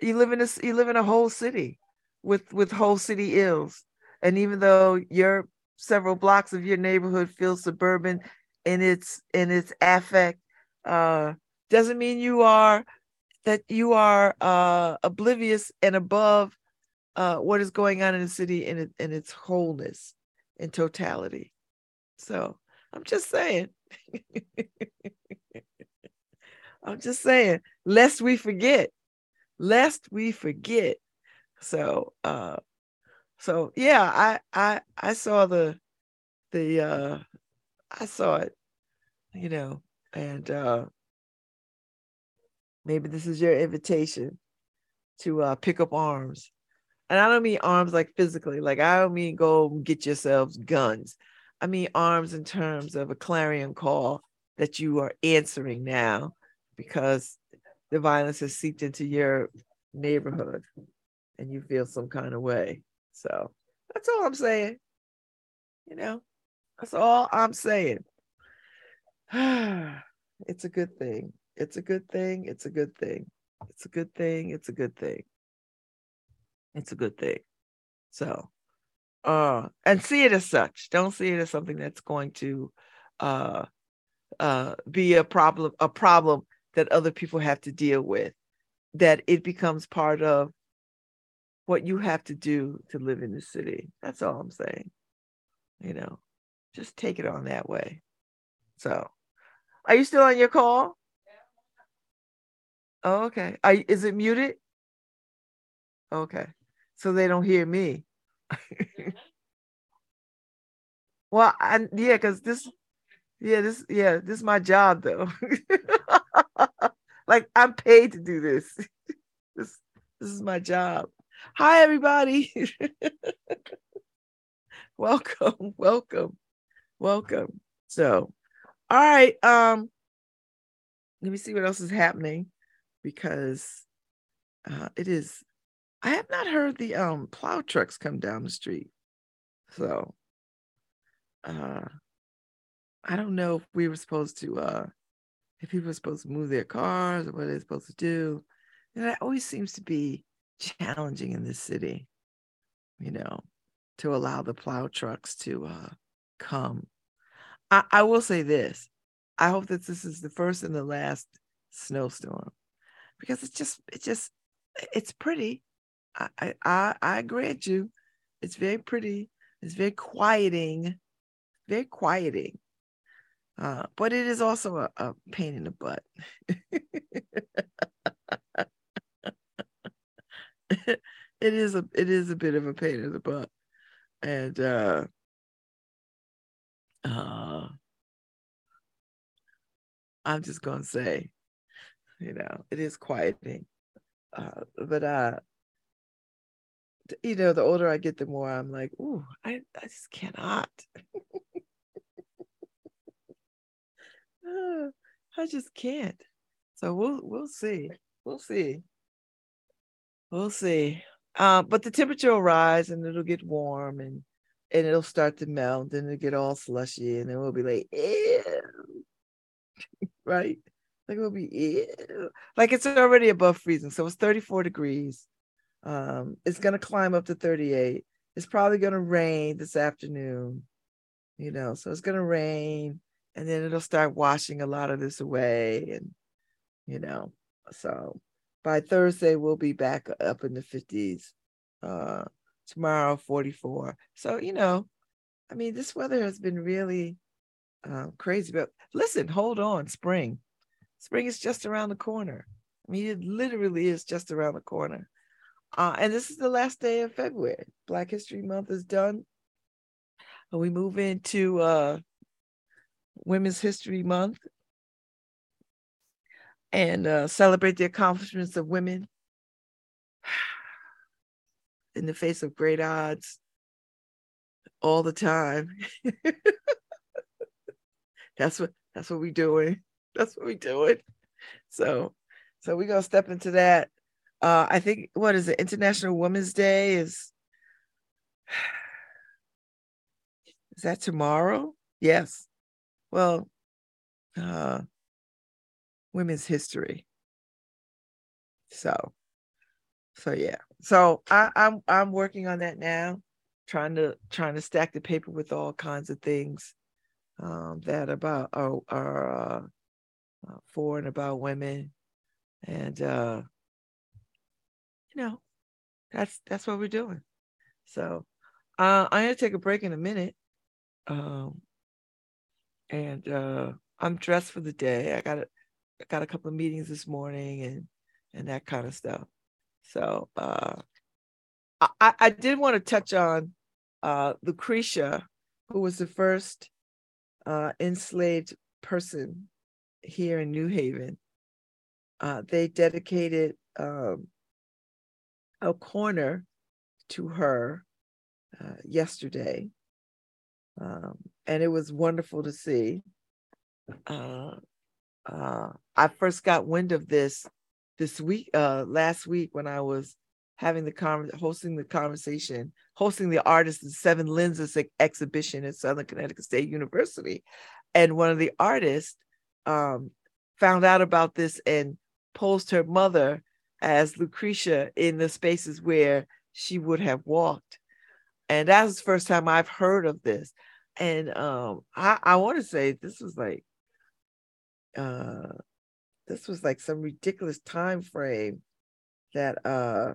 you live in a you live in a whole city with with whole city ills, and even though your several blocks of your neighborhood feel suburban in its in its affect, uh doesn't mean you are that you are uh, oblivious and above uh, what is going on in the city in, it, in its wholeness in totality. So I'm just saying. I'm just saying, lest we forget, lest we forget. So, uh, so yeah, I I I saw the the uh, I saw it, you know, and uh, Maybe this is your invitation to uh, pick up arms. And I don't mean arms like physically, like I don't mean go get yourselves guns. I mean arms in terms of a clarion call that you are answering now because the violence has seeped into your neighborhood and you feel some kind of way. So that's all I'm saying. You know, that's all I'm saying. it's a good thing. It's a good thing. It's a good thing. It's a good thing. It's a good thing. It's a good thing. So, uh, and see it as such. Don't see it as something that's going to, uh, uh, be a problem, a problem that other people have to deal with. That it becomes part of what you have to do to live in the city. That's all I'm saying. You know, just take it on that way. So, are you still on your call? Oh, okay. I, is it muted? Okay. So they don't hear me. well, I, yeah, because this, yeah, this, yeah, this is my job though. like I'm paid to do this. this, this is my job. Hi, everybody. welcome, welcome, welcome. So, all right. Um, let me see what else is happening because uh, it is. I have not heard the um, plow trucks come down the street, so uh, I don't know if we were supposed to. Uh, if people are supposed to move their cars or what they're supposed to do, and that always seems to be challenging in this city. You know, to allow the plow trucks to uh, come. I, I will say this: I hope that this is the first and the last snowstorm because it's just it's just it's pretty. I I I grant you, it's very pretty. It's very quieting, very quieting. Uh, but it is also a, a pain in the butt. it is a it is a bit of a pain in the butt. And uh uh I'm just gonna say, you know, it is quieting. Uh but uh you know, the older I get, the more I'm like, ooh, I, I just cannot. Uh, I just can't. So we'll we'll see. We'll see. We'll see. Uh, but the temperature will rise and it'll get warm and and it'll start to melt and it'll get all slushy and then we'll be like, ew. right? Like we'll be ew. like it's already above freezing. So it's 34 degrees. Um, it's gonna climb up to 38. It's probably gonna rain this afternoon, you know, so it's gonna rain and then it'll start washing a lot of this away and you know so by thursday we'll be back up in the 50s uh tomorrow 44 so you know i mean this weather has been really uh, crazy but listen hold on spring. Spring is just around the corner. I mean it literally is just around the corner. Uh, and this is the last day of february. Black history month is done. And we move into uh Women's History Month and uh, celebrate the accomplishments of women in the face of great odds all the time. that's what that's what we doing. That's what we're doing. So so we're gonna step into that. Uh I think what is it? International Women's Day is is that tomorrow? Yes well, uh, women's history. So, so yeah. So I, I'm I'm working on that now, trying to trying to stack the paper with all kinds of things um, that about are, are uh, uh, for and about women, and uh, you know, that's that's what we're doing. So uh, I'm gonna take a break in a minute. Um, and uh, I'm dressed for the day. I got a, I got a couple of meetings this morning and and that kind of stuff. So uh, I I did want to touch on uh, Lucretia, who was the first uh, enslaved person here in New Haven. Uh, they dedicated um, a corner to her uh, yesterday. Um, and it was wonderful to see. Uh, I first got wind of this this week, uh, last week when I was having the con- hosting the conversation, hosting the artist and seven lenses exhibition at Southern Connecticut State University, and one of the artists um, found out about this and posed her mother as Lucretia in the spaces where she would have walked. And that was the first time I've heard of this and um i i want to say this was like uh this was like some ridiculous time frame that uh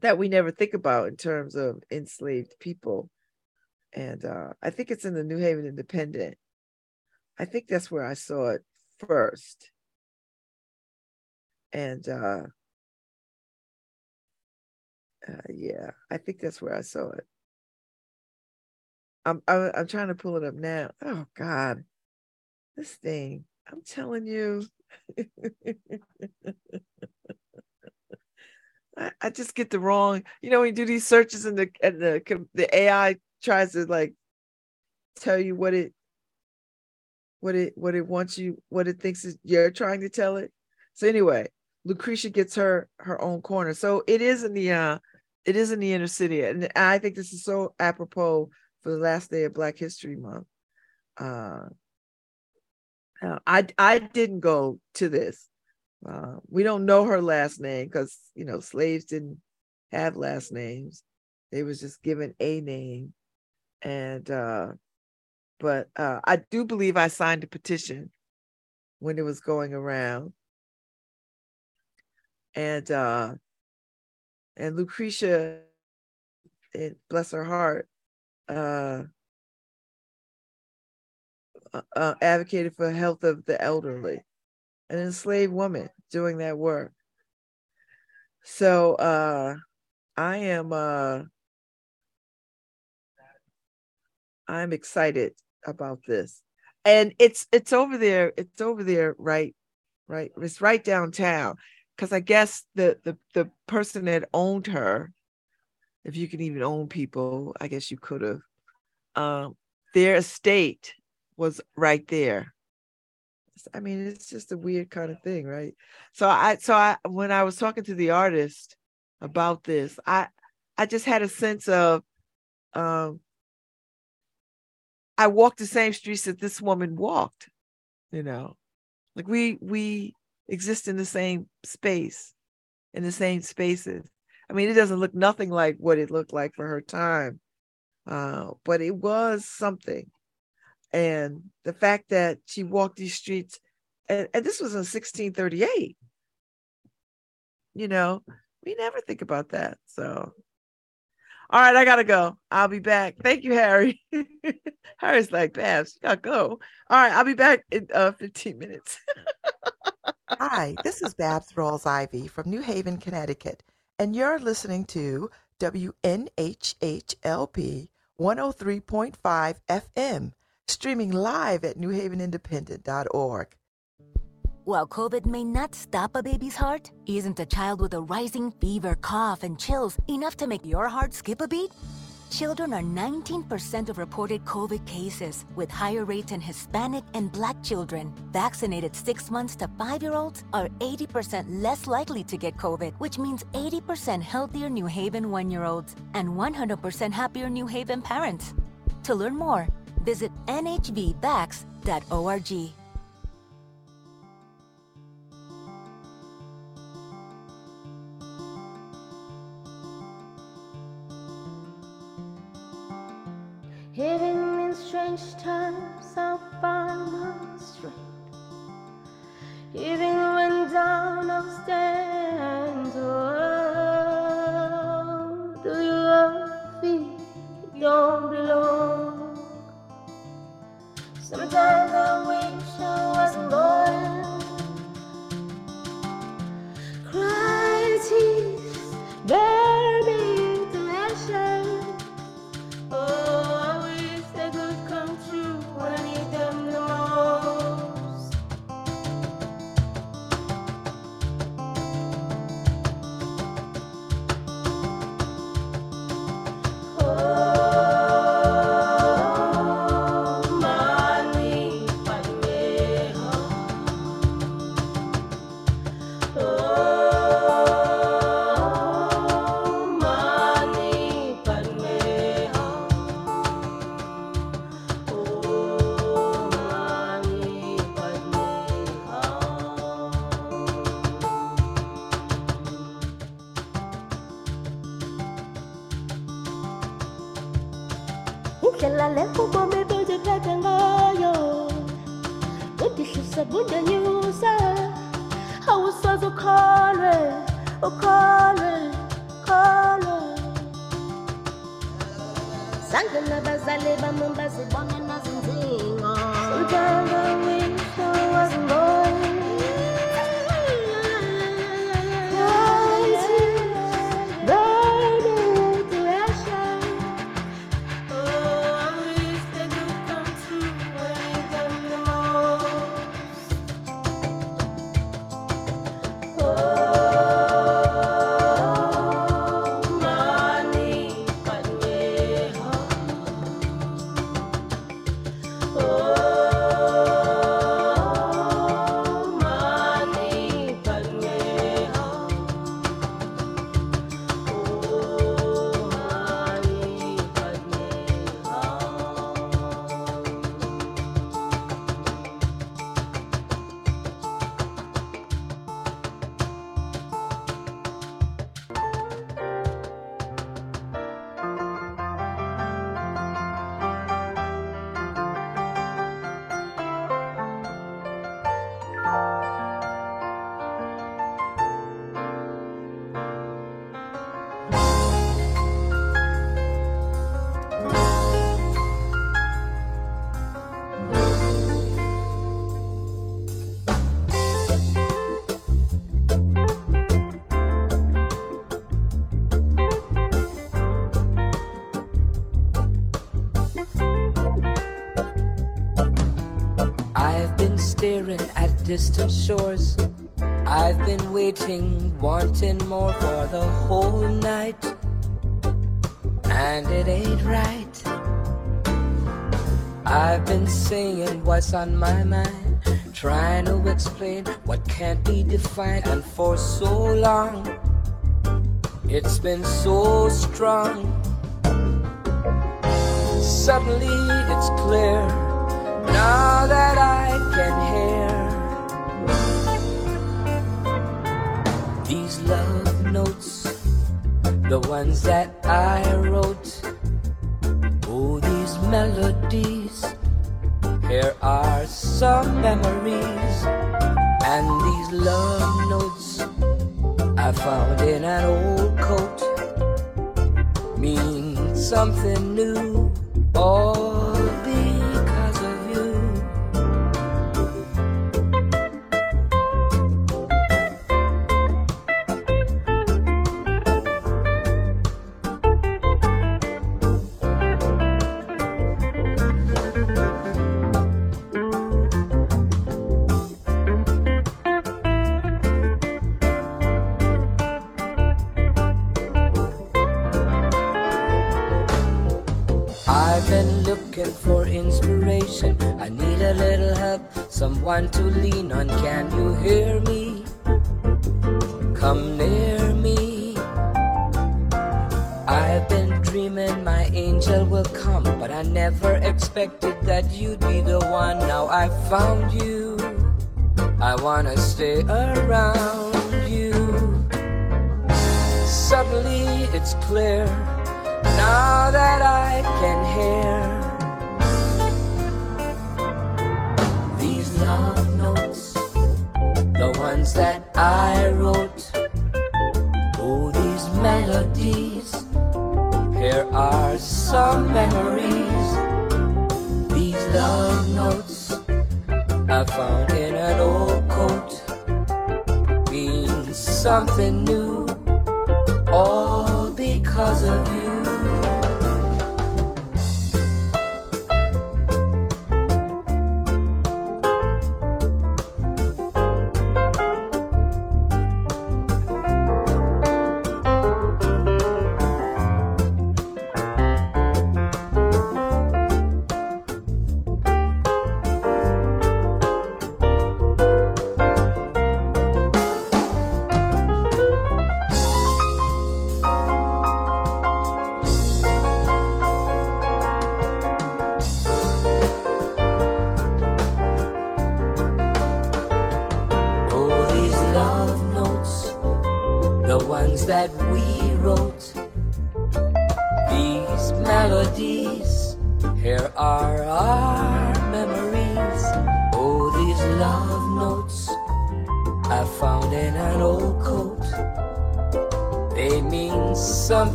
that we never think about in terms of enslaved people. And uh i think it's in the new haven independent. I think that's where i saw it first. And uh, uh yeah i think that's where i saw it. I'm, I'm I'm trying to pull it up now. Oh God, this thing! I'm telling you, I, I just get the wrong. You know, when you do these searches and the and the the AI tries to like tell you what it what it what it wants you what it thinks is you're trying to tell it. So anyway, Lucretia gets her her own corner. So it is in the uh it is in the inner city, and I think this is so apropos for the last day of Black History Month. Uh, uh, I I didn't go to this. Uh, we don't know her last name because you know slaves didn't have last names; they was just given a name. And uh, but uh, I do believe I signed a petition when it was going around, and uh, and Lucretia, bless her heart, uh, advocated for health of the elderly, an enslaved woman doing that work. So uh, I am uh, I'm excited about this, and it's it's over there. It's over there, right, right. It's right downtown. Because I guess the the the person that owned her, if you can even own people, I guess you could have. Um, their estate was right there. I mean, it's just a weird kind of thing, right? So I so I when I was talking to the artist about this, I I just had a sense of um I walked the same streets that this woman walked, you know. Like we we exist in the same space, in the same spaces. I mean, it doesn't look nothing like what it looked like for her time. Uh, but it was something and the fact that she walked these streets and, and this was in 1638 you know we never think about that so. All right i gotta go. I'll be back. Thank you harry. Harry's like Babz you gotta go. All right i'll be back in uh, 15 minutes. Hi, this is Babz Rawls-Ivy from New Haven, Connecticut, and you're listening to WNHHLP 103.5 FM streaming live at newhavenindependent.org. While COVID may not stop a baby's heart, isn't a child with a rising fever, cough, and chills enough to make your heart skip a beat? Children are 19% of reported COVID cases, with higher rates in Hispanic and Black children. Vaccinated 6 months to 5 year olds are 80% less likely to get COVID, which means 80% healthier New Haven 1 year olds and 100% happier New Haven parents. To learn more, visit nhvvax.org. Even in strange times, I'll find my strength. Even when down, I'll stand tall. Do you don't? Sometimes I wish I wasn't born. Cry tears, bury me to. Oh, distant shores. I've been waiting, wanting more for the whole night, and it ain't right. I've been saying what's on my mind, trying to explain what can't be defined, and for so long, it's been so strong. Suddenly it's clear now that I can hear the ones that I wrote. Oh, these melodies. Here are some memories, and these love notes I found in an old coat mean something new. All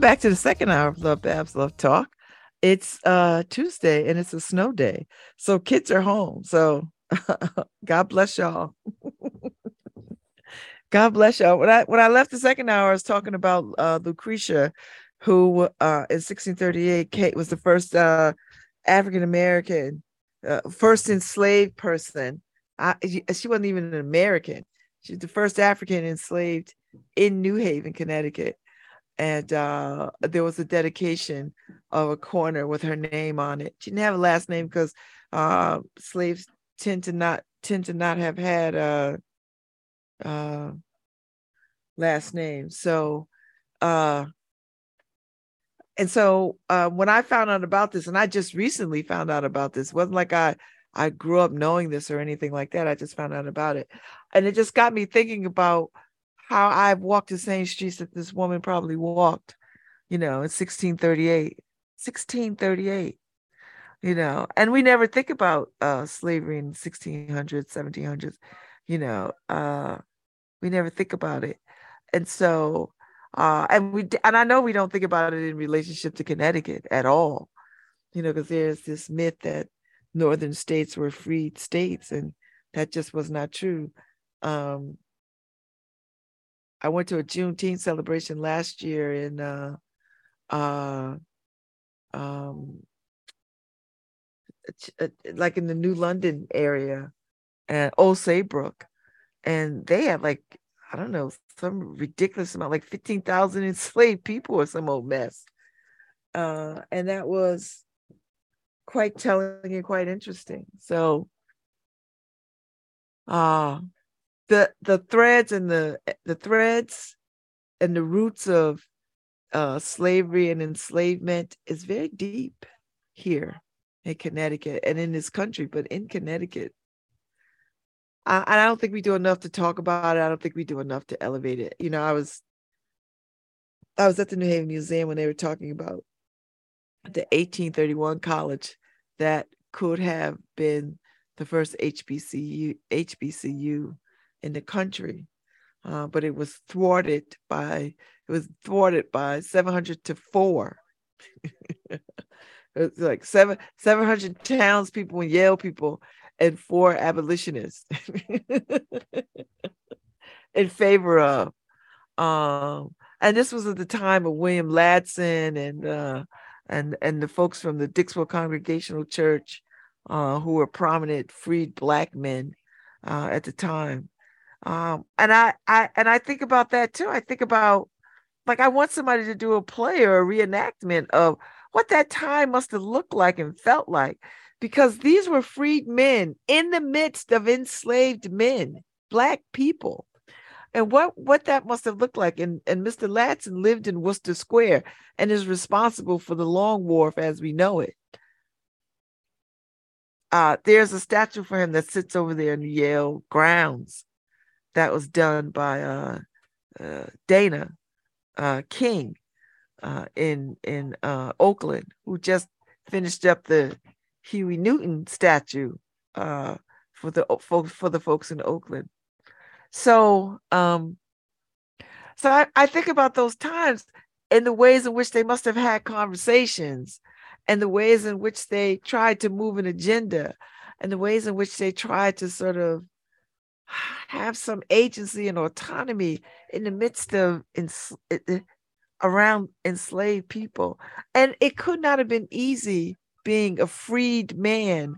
Welcome back to the second hour of LoveBabz LoveTalk. It's uh Tuesday and it's a snow day. So kids are home. So God bless y'all. God bless y'all. When I when I left the second hour, I was talking about uh Lucretia, who uh in 1638 Kate was the first uh African American, uh, first enslaved person. I, she wasn't even an American. She's the first African enslaved in New Haven, Connecticut. And uh, there was a dedication of a corner with her name on it. She didn't have a last name because uh, slaves tend to not tend to not have had a, uh last name. So, uh, and so uh, when I found out about this, and I just recently found out about this, wasn't like I I grew up knowing this or anything like that. I just found out about it, and it just got me thinking about how I've walked the same streets that this woman probably walked, you know, in 1638. 1638, you know, and we never think about uh, slavery in 1600s, 1700s, you know, uh, we never think about it. And so, uh, and we, and I know we don't think about it in relationship to Connecticut at all, you know, because there's this myth that northern states were freed states, and that just was not true. Um, I went to a Juneteenth celebration last year in uh, uh, um, uh, like in the New London area and Old Saybrook, and they had like I don't know some ridiculous amount, like fifteen thousand enslaved people or some old mess, uh, and that was quite telling and quite interesting. So, uh the the threads and the the threads and the roots of uh, slavery and enslavement is very deep here in Connecticut and in this country, but in Connecticut. I, I don't think we do enough to talk about it. I don't think we do enough to elevate it. You know, I was I was at the New Haven Museum when they were talking about the 1831 college that could have been the first HBCU HBCU in the country, uh, but it was thwarted by it was thwarted by 700 to four. it was like seven 700 townspeople and Yale people and four abolitionists in favor of. Um, and this was at the time of William Lanson and uh, and and the folks from the Dixwell Congregational Church, uh, who were prominent freed black men uh, at the time. Um, and I, I and I think about that too. I think about like I want somebody to do a play or a reenactment of what that time must have looked like and felt like, because these were freed men in the midst of enslaved men, black people. And what what that must have looked like. And, and Mr. Lanson lived in Wooster Square and is responsible for the Long Wharf as we know it. Uh, there's a statue for him that sits over there in the Yale grounds that was done by uh, uh, Dana uh, King uh, in in uh, Oakland, who just finished up the Huey Newton statue uh, for the for, for the folks in Oakland. So, um, so I, I think about those times and the ways in which they must have had conversations, and the ways in which they tried to move an agenda, and the ways in which they tried to sort of have some agency and autonomy in the midst of ens- eh, eh, around enslaved people. And it could not have been easy being a freed man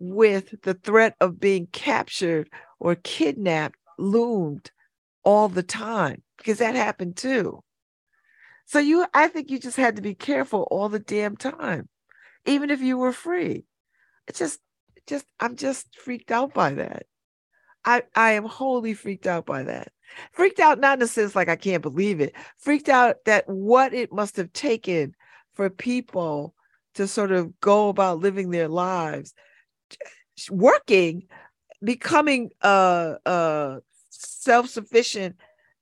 with the threat of being captured or kidnapped loomed all the time because that happened too. So you I think you just had to be careful all the damn time even if you were free. It's just just I'm just freaked out by that. I, I am wholly freaked out by that. Freaked out, not in a sense like I can't believe it, freaked out that what it must have taken for people to sort of go about living their lives, working becoming uh uh self-sufficient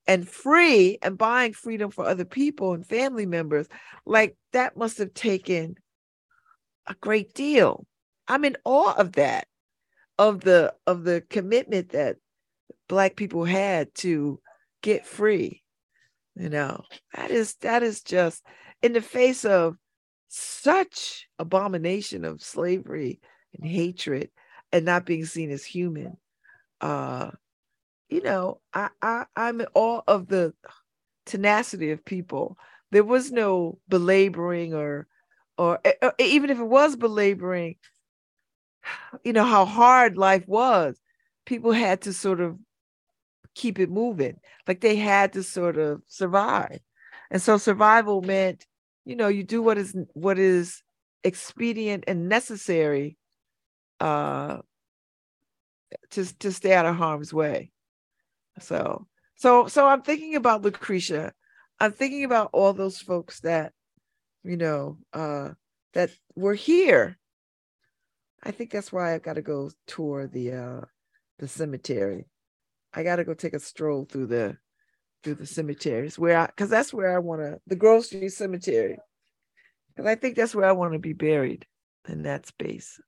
and free and buying freedom for other people and family members like that must have taken a great deal. I'm in awe of that of the of the commitment that black people had to get free you know? That is that is just in the face of such abomination of slavery and hatred and not being seen as human uh you know i i i'm in awe of the tenacity of people. There was no belaboring or or, or even if it was belaboring you know how hard life was people had to sort of keep it moving. Like they had to sort of survive. And so survival meant you know you do what is what is expedient and necessary uh to to stay out of harm's way. So so so i'm thinking about lucretia. I'm thinking about all those folks that you know uh that were here i think that's why i've got to go tour the uh the cemetery i got to go take a stroll through the through the cemeteries where I because that's where I want to the Grove Street Cemetery. Because I think that's where I want to be buried in that space.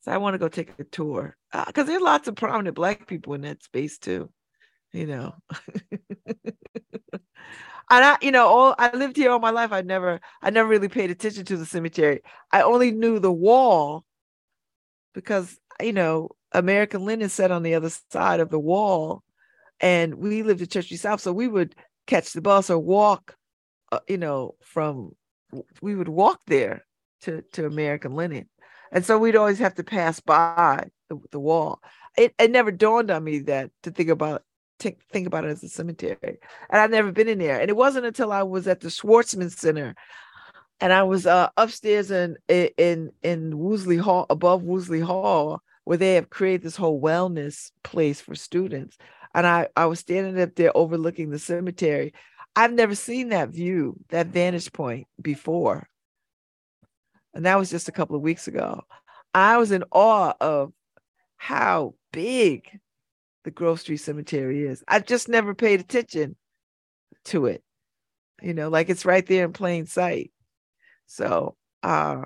So I want to go take a tour. Because uh, there are lots of prominent black people in that space too, you know. and I, you know, all I lived here all my life. I never, I never really paid attention to the cemetery. I only knew the wall because you know American Linen sat on the other side of the wall and we lived in Church South, so we would catch the bus or walk, uh, you know, from we would walk there to to American Linen, and so we'd always have to pass by the, the wall. It it never dawned on me that to think about to think about it as a cemetery, and I've never been in there. And it wasn't until I was at the Schwarzman Center, and I was uh, upstairs in in in Woolsey Hall above Woolsey Hall where they have created this whole wellness place for students and I, I was standing up there overlooking the cemetery. I've never seen that view, that vantage point before. And that was just a couple of weeks ago. I was in awe of how big the Grove Street Cemetery is. I've just never paid attention to it. You know, like it's right there in plain sight. So uh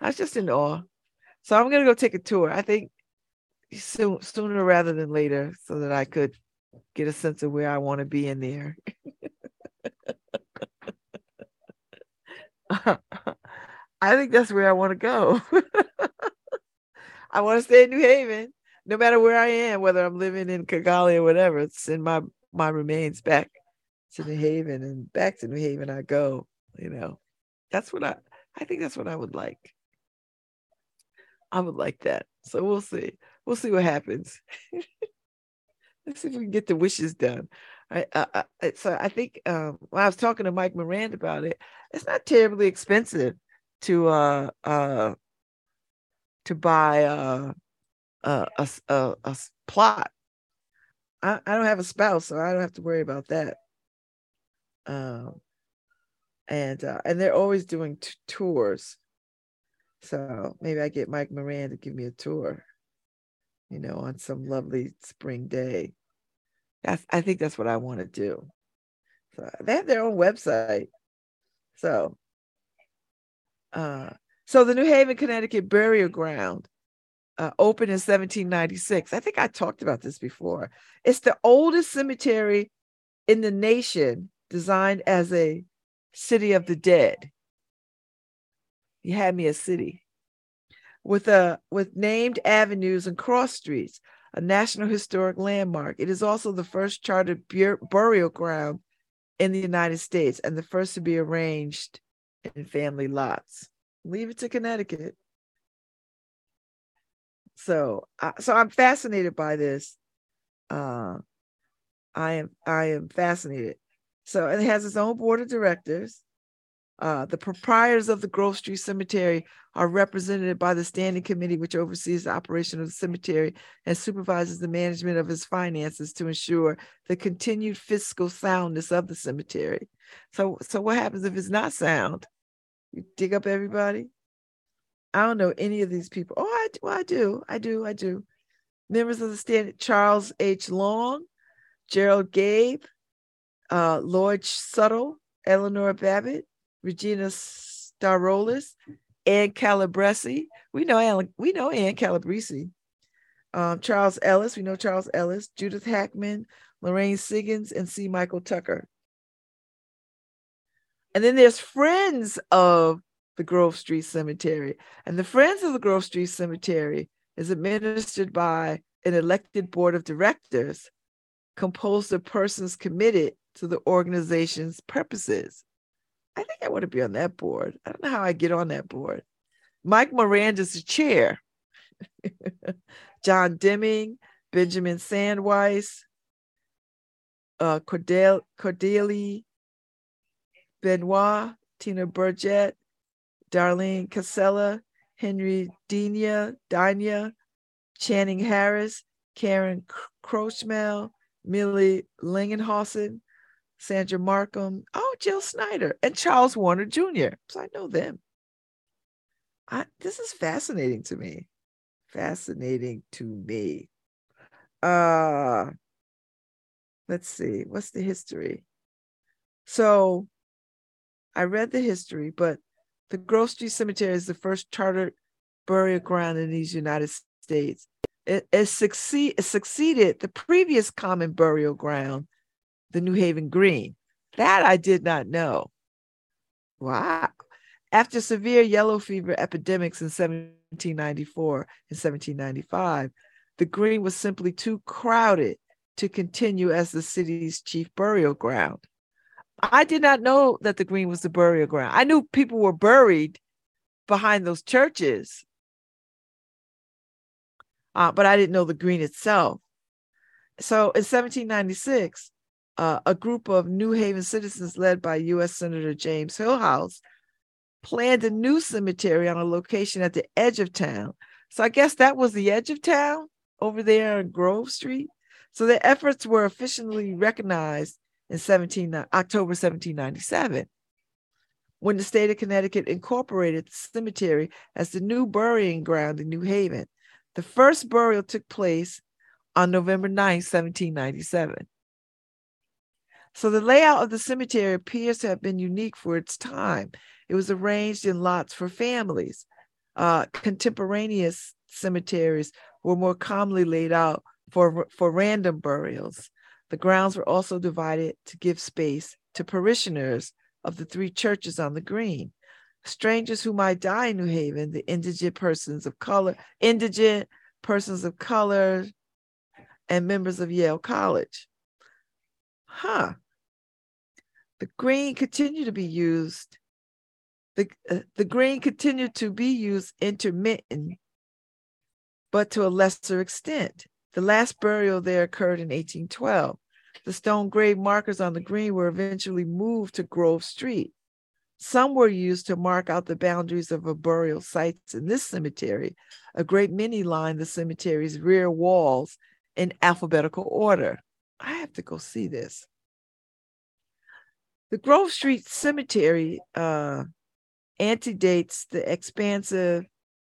I was just in awe. So I'm gonna go take a tour. I think soon, sooner rather than later, so that I could get a sense of where I want to be in there. I think that's where I want to go. I want to stay in New Haven, no matter where I am, whether I'm living in Kigali or whatever. Send my my remains back to New Haven, and back to New Haven I go. You know, that's what I. I think that's what I would like. I would like that. So we'll see. We'll see what happens. Let's see if we can get the wishes done. I, I, I so I think um, when I was talking to Mike Miranda about it, it's not terribly expensive to uh uh to buy uh, a, a, a, a plot. I, I don't have a spouse, so I don't have to worry about that. Um, and uh, and they're always doing t- tours, so maybe I get Mike Moran to give me a tour you know, on some lovely spring day. That's I think that's what I want to do. So they have their own website. So uh so the New Haven, Connecticut burial ground uh, opened in 1796. I think I talked about this before. It's the oldest cemetery in the nation designed as a city of the dead. You had me a city with a with named avenues and cross streets a National Historic Landmark. It is also the first chartered burial ground in the United States and the first to be arranged in family lots. Leave it to Connecticut. So, uh, so I'm fascinated by this. Uh, I am, I am fascinated. So it has its own board of directors. Uh, the proprietors of the Grove Street Cemetery are represented by the standing committee, which oversees the operation of the cemetery and supervises the management of its finances to ensure the continued fiscal soundness of the cemetery. So, so what happens if it's not sound? You dig up everybody. I don't know any of these people. Oh, I do, I do, I do, I do. Members of the stand Charles H. Long, Gerald Gabe, uh, Lloyd Suttle, Eleanor Babbitt, Regina Starolis, Ann Calabresi. We know Ann, we know Ann Calabresi. Um, Charles Ellis, we know Charles Ellis, Judith Hackman, Lorraine Siggins, and C. Michael Tucker. And then there's Friends of the Grove Street Cemetery. And the Friends of the Grove Street Cemetery is administered by an elected board of directors composed of persons committed to the organization's purposes. I think I want to be on that board. I don't know how I get on that board. Mike Miranda's the chair. John Deming, Benjamin Sandweiss, uh, Cordell, Cordelie Benoit, Tina Burgett, Darlene Casella, Henry Dina, Dina, Channing Harris, Karen Krochmel, Millie Lingenhausen, Sandra Markham, oh, Jill Snyder, and Charles Warner Jr. So I know them. I, this is fascinating to me. Fascinating to me. Uh let's see, what's the history? So I read the history, but the Grove Street Cemetery is the first chartered burial ground in these United States. It, it, succeed, it succeeded the previous common burial ground, the New Haven Green. That I did not know. Wow. After severe yellow fever epidemics in 1794 and 1795, the Green was simply too crowded to continue as the city's chief burial ground. I did not know that the Green was the burial ground. I knew people were buried behind those churches, uh, but I didn't know the Green itself. So in 1796, uh, a group of New Haven citizens led by U.S. Senator James Hillhouse planned a new cemetery on a location at the edge of town. So I guess that was the edge of town over there on Grove Street. So their efforts were officially recognized in 17, October 1797 when the state of Connecticut incorporated the cemetery as the new burying ground in New Haven. The first burial took place on November 9, 1797. So the layout of the cemetery appears to have been unique for its time. It was arranged in lots for families. Uh, contemporaneous cemeteries were more commonly laid out for, for random burials. The grounds were also divided to give space to parishioners of the three churches on the green. Strangers who might die in New Haven, the indigent persons of color, indigent persons of color, and members of Yale College. Huh. The green continued to be used. The, uh, the green continued to be used intermittent, but to a lesser extent. The last burial there occurred in 1812. The stone grave markers on the green were eventually moved to Grove Street. Some were used to mark out the boundaries of a burial sites in this cemetery. A great many line the cemetery's rear walls in alphabetical order. I have to go see this. The Grove Street Cemetery uh, antedates the expansive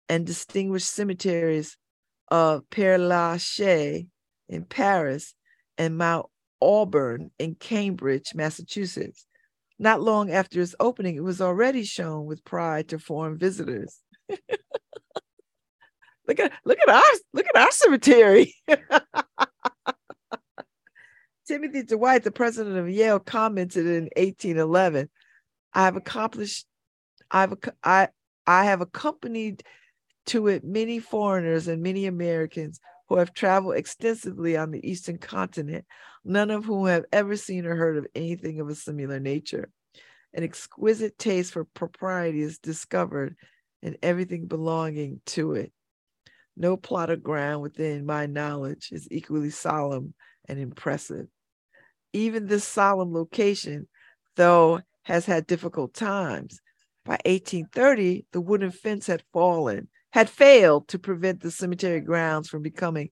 and distinguished cemeteries of Père Lachaise in Paris and Mount Auburn in Cambridge, Massachusetts. Not long after its opening, it was already shown with pride to foreign visitors. look at look at our look at our cemetery. Timothy Dwight, the president of Yale, commented in 1811, "I have accomplished, I've I I have accompanied to it many foreigners and many Americans who have traveled extensively on the Eastern continent, none of whom have ever seen or heard of anything of a similar nature. An exquisite taste for propriety is discovered in everything belonging to it. No plot of ground within my knowledge is equally solemn and impressive. Even this solemn location, though, has had difficult times. By 1830, the wooden fence had fallen had failed to prevent the cemetery grounds from becoming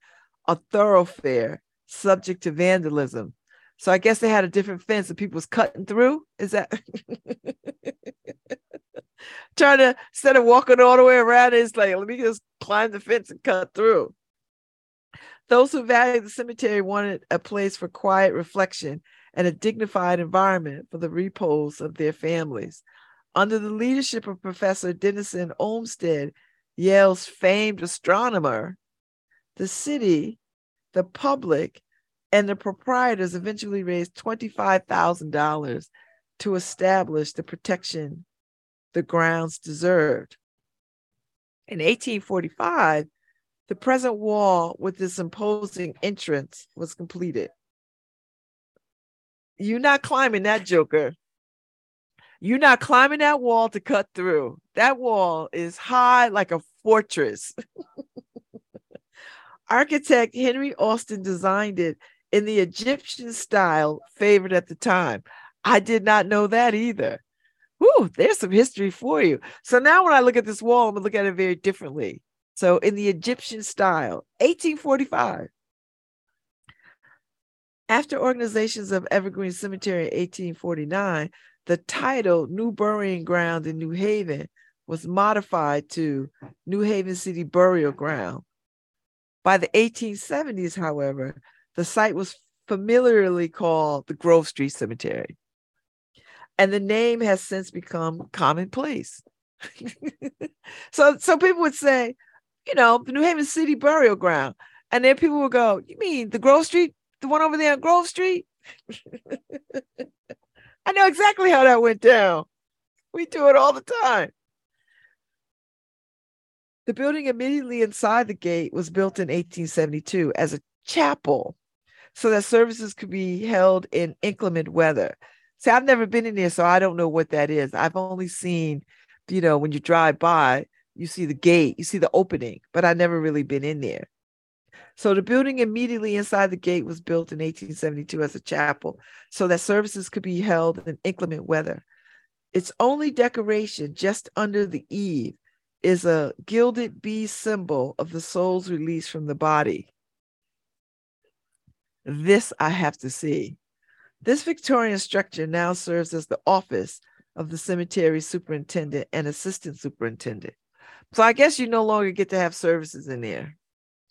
a thoroughfare subject to vandalism. So I guess they had a different fence that people was cutting through. Is that trying to instead of walking all the way around, it's like let me just climb the fence and cut through. Those who valued the cemetery wanted a place for quiet reflection and a dignified environment for the repose of their families. Under the leadership of Professor Denison Olmsted, Yale's famed astronomer, the city, the public, and the proprietors eventually raised $25,000 to establish the protection the grounds deserved. In 1845, the present wall with this imposing entrance was completed. You're not climbing that joker. You're not climbing that wall to cut through. That wall is high like a fortress. Architect Henry Austin designed it in the Egyptian style favored at the time. I did not know that either. Whew, there's some history for you. So now when I look at this wall, I'm gonna look at it very differently. So in the Egyptian style, 1845. After organizations of Evergreen Cemetery in 1849, the title New Burying Ground in New Haven was modified to New Haven City Burial Ground. By the 1870s, however, the site was familiarly called the Grove Street Cemetery. And the name has since become commonplace. so, so people would say, you know, the New Haven City Burial Ground. And then people would go, You mean the Grove Street, the one over there on Grove Street? I know exactly how that went down. We do it all the time. The building immediately inside the gate was built in 1872 as a chapel so that services could be held in inclement weather. See, I've never been in there, so I don't know what that is. I've only seen, you know, when you drive by, you see the gate, you see the opening, but I've never really been in there. So the building immediately inside the gate was built in 1872 as a chapel so that services could be held in inclement weather. Its only decoration just under the eave is a gilded bee symbol of the soul's release from the body. This I have to see. This Victorian structure now serves as the office of the cemetery superintendent and assistant superintendent. So I guess you no longer get to have services in there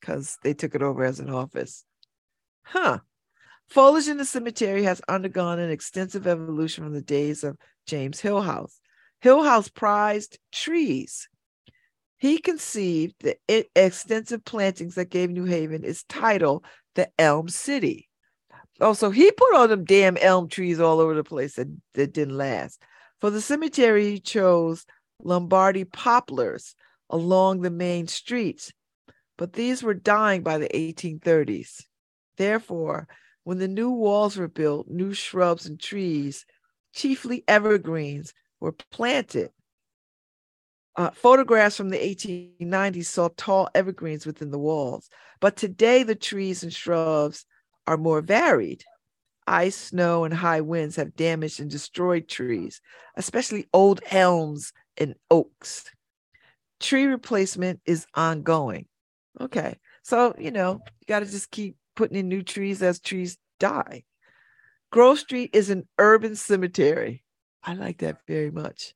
because they took it over as an office. Huh. Foliage in the cemetery has undergone an extensive evolution from the days of James Hillhouse. Hillhouse prized trees. He conceived the extensive plantings that gave New Haven its title, the Elm City. Also, he put all them damn elm trees all over the place that, that didn't last. For the cemetery, he chose Lombardy poplars along the main streets, but these were dying by the 1830s. Therefore, when the new walls were built, new shrubs and trees, chiefly evergreens, were planted. Uh, photographs from the 1890s saw tall evergreens within the walls, but today the trees and shrubs are more varied. Ice, snow, and high winds have damaged and destroyed trees, especially old elms and oaks. Tree replacement is ongoing. Okay, so you know, you got to just keep putting in new trees as trees die. Grove Street is an urban cemetery. I like that very much.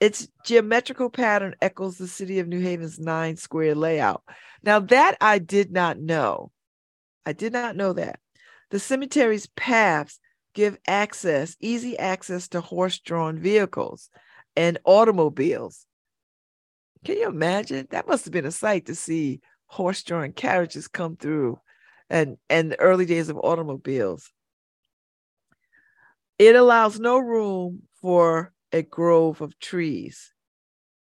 Its geometrical pattern echoes the city of New Haven's nine square layout. Now, that I did not know. I did not know that. The cemetery's paths give access, easy access to horse drawn vehicles and automobiles. Can you imagine? That must have been a sight to see horse drawn carriages come through and, and the early days of automobiles. It allows no room for a grove of trees.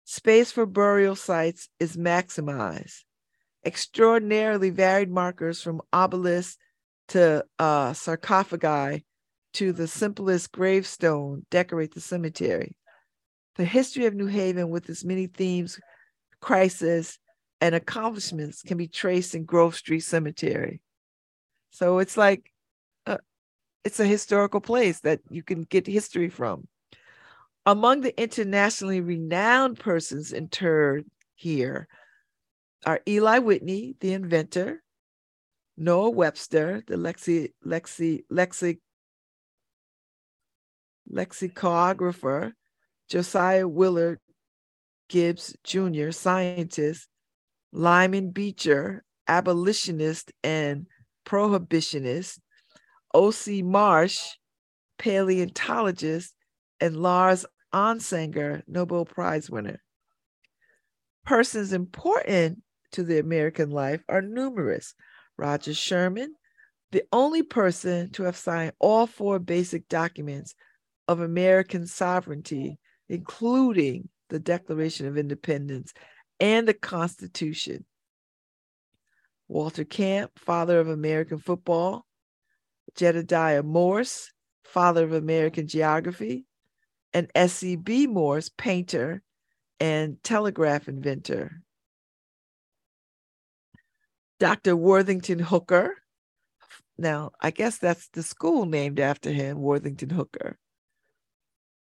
Space for burial sites is maximized. Extraordinarily varied markers from obelisks to uh, sarcophagi to the simplest gravestone decorate the cemetery. The history of New Haven, with its many themes, crises, and accomplishments, can be traced in Grove Street Cemetery. So it's like uh, it's a historical place that you can get history from. Among the internationally renowned persons interred here are Eli Whitney, the inventor, Noah Webster, the lexi, lexi, lexi, lexicographer, Josiah Willard Gibbs Jr., scientist, Lyman Beecher, abolitionist and prohibitionist, O.C. Marsh, paleontologist, and Lars Onsager, Nobel Prize winner. Persons important to the American life are numerous. Roger Sherman, the only person to have signed all four basic documents of American sovereignty, including the Declaration of Independence and the Constitution. Walter Camp, father of American football. Jedediah Morse, father of American geography. And S.E.B. Morse, painter and telegraph inventor. Dr. Worthington Hooker. Now, I guess that's the school named after him, Worthington Hooker.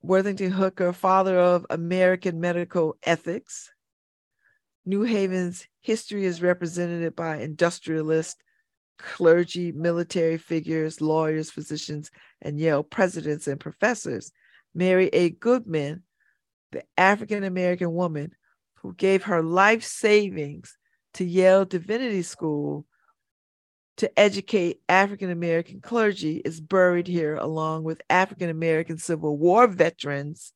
Worthington Hooker, father of American medical ethics. New Haven's history is represented by industrialists, clergy, military figures, lawyers, physicians, and Yale presidents and professors. Mary A. Goodman, the African American woman who gave her life savings to Yale Divinity School to educate African American clergy, is buried here along with African American Civil War veterans.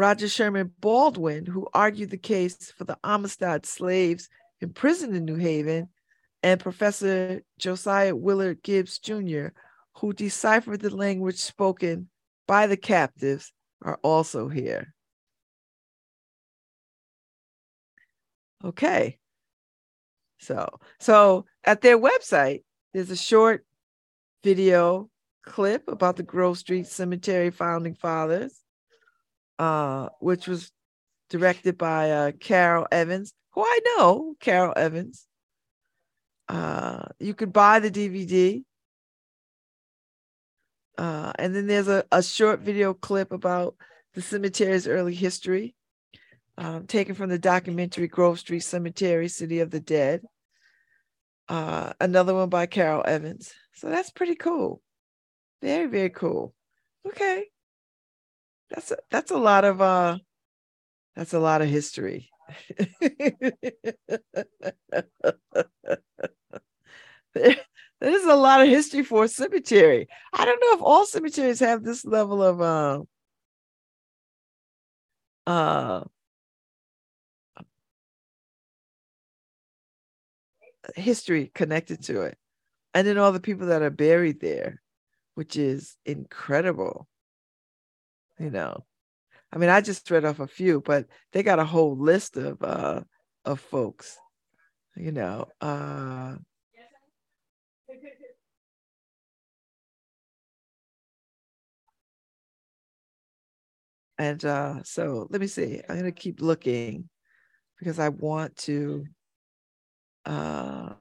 Roger Sherman Baldwin, who argued the case for the Amistad slaves imprisoned in New Haven, and Professor Josiah Willard Gibbs Jr., who deciphered the language spoken by the captives, are also here. Okay. So, so at their website, there's a short video clip about the Grove Street Cemetery founding fathers, uh, which was directed by uh, Carol Evans, who I know, Carol Evans. Uh, you could buy the DVD. Uh, and then there's a, a short video clip about the cemetery's early history um, taken from the documentary Grove Street Cemetery, City of the Dead. Uh, another one by Carol Evans. So that's pretty cool. Very, very cool. Okay. That's a, that's a lot of uh that's a lot of history. there's a lot of history for a cemetery. I don't know if all cemeteries have this level of uh, uh history connected to it. And then all the people that are buried there, which is incredible. You know, I mean, I just read off a few, but they got a whole list of uh of folks, you know. Uh and uh so let me see. I'm gonna keep looking because I want to uh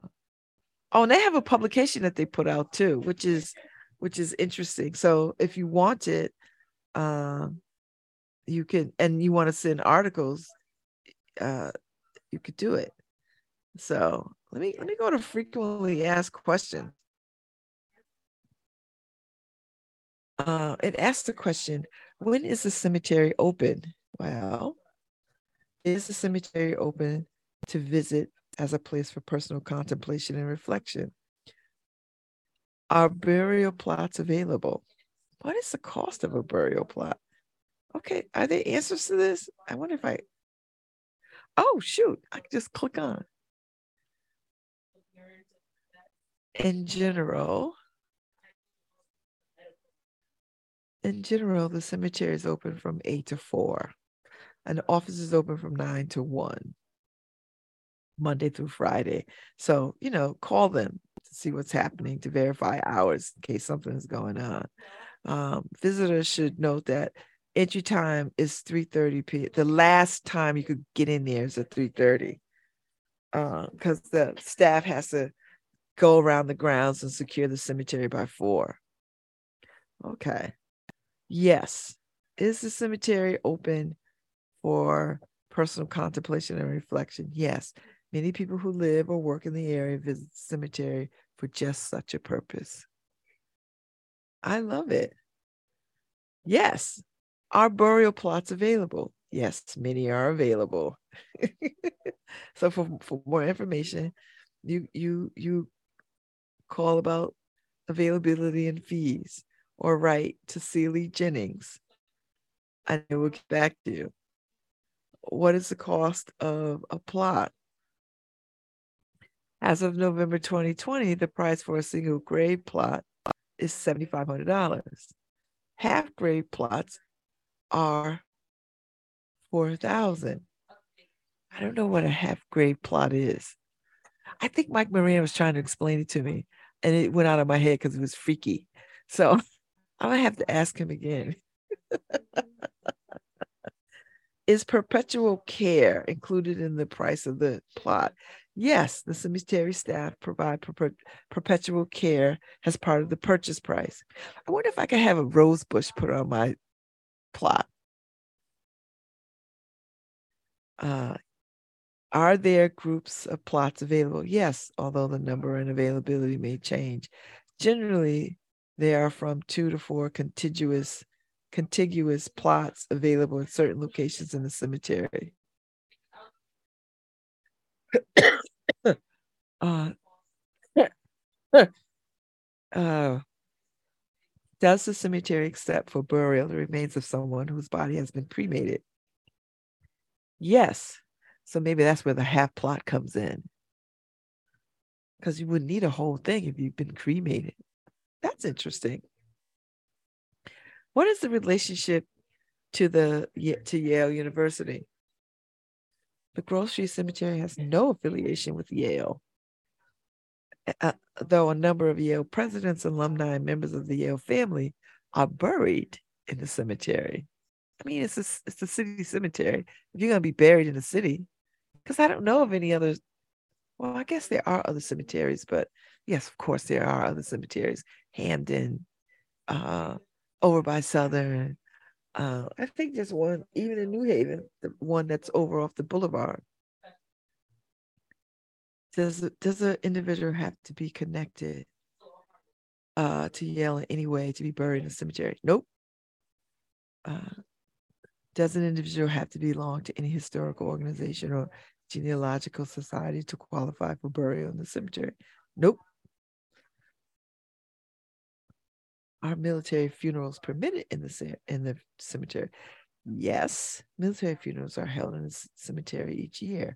oh and they have a publication that they put out too which is which is interesting so if you want it um you can and you want to send articles uh you could do it so let me let me go to frequently asked questions uh it asks the question when is the cemetery open well is the cemetery open to visit as a place for personal contemplation and reflection. Are burial plots available? What is the cost of a burial plot? Okay, are there answers to this? I wonder if I. Oh, shoot, I can just click on. In general, in general, the cemetery is open from 8 to 4, and the office is open from 9 to 1. Monday through Friday. So, you know, call them to see what's happening to verify hours in case something is going on. Um, visitors should note that entry time is 3:30 p. The last time you could get in there is at 3:30 because uh, the staff has to go around the grounds and secure the cemetery by four. Okay. Yes. Is the cemetery open for personal contemplation and reflection? Yes. Many people who live or work in the area visit the cemetery for just such a purpose. I love it. Yes, are burial plots available? Yes, many are available. so for, for more information, you you you call about availability and fees or write to Celie Jennings and it will get back to you. What is the cost of a plot? As of November 2020, the price for a single grade plot is $7,500. Half grade plots are 4000 I don't know what a half grade plot is. I think Mike Moran was trying to explain it to me and it went out of my head because it was freaky. So I'm gonna have to ask him again. Is perpetual care included in the price of the plot? Yes, the cemetery staff provide per- perpetual care as part of the purchase price. I wonder if I could have a rose bush put on my plot. Uh, are there groups of plots available? Yes, although the number and availability may change. Generally, there are from two to four contiguous contiguous plots available in certain locations in the cemetery. Uh, uh, does the cemetery accept for burial the remains of someone whose body has been cremated? Yes. So maybe that's where the half plot comes in. Because you wouldn't need a whole thing if you've been cremated. That's interesting. What is the relationship to the to Yale University? The Grove Street Cemetery has no affiliation with Yale, uh, though a number of Yale presidents, alumni, and members of the Yale family are buried in the cemetery. I mean, it's a, it's a city cemetery. If you're going to be buried in the city, because I don't know of any others. Well, I guess there are other cemeteries, but yes, of course, there are other cemeteries. Hamden, uh, over by Southern. Uh, I think there's one even in New Haven, the one that's over off the boulevard. Does does an individual have to be connected uh, to Yale in any way to be buried in a cemetery? Nope. Uh, does an individual have to belong to any historical organization or genealogical society to qualify for burial in the cemetery? Nope. Are military funerals permitted in the in the cemetery? Yes, military funerals are held in the cemetery each year.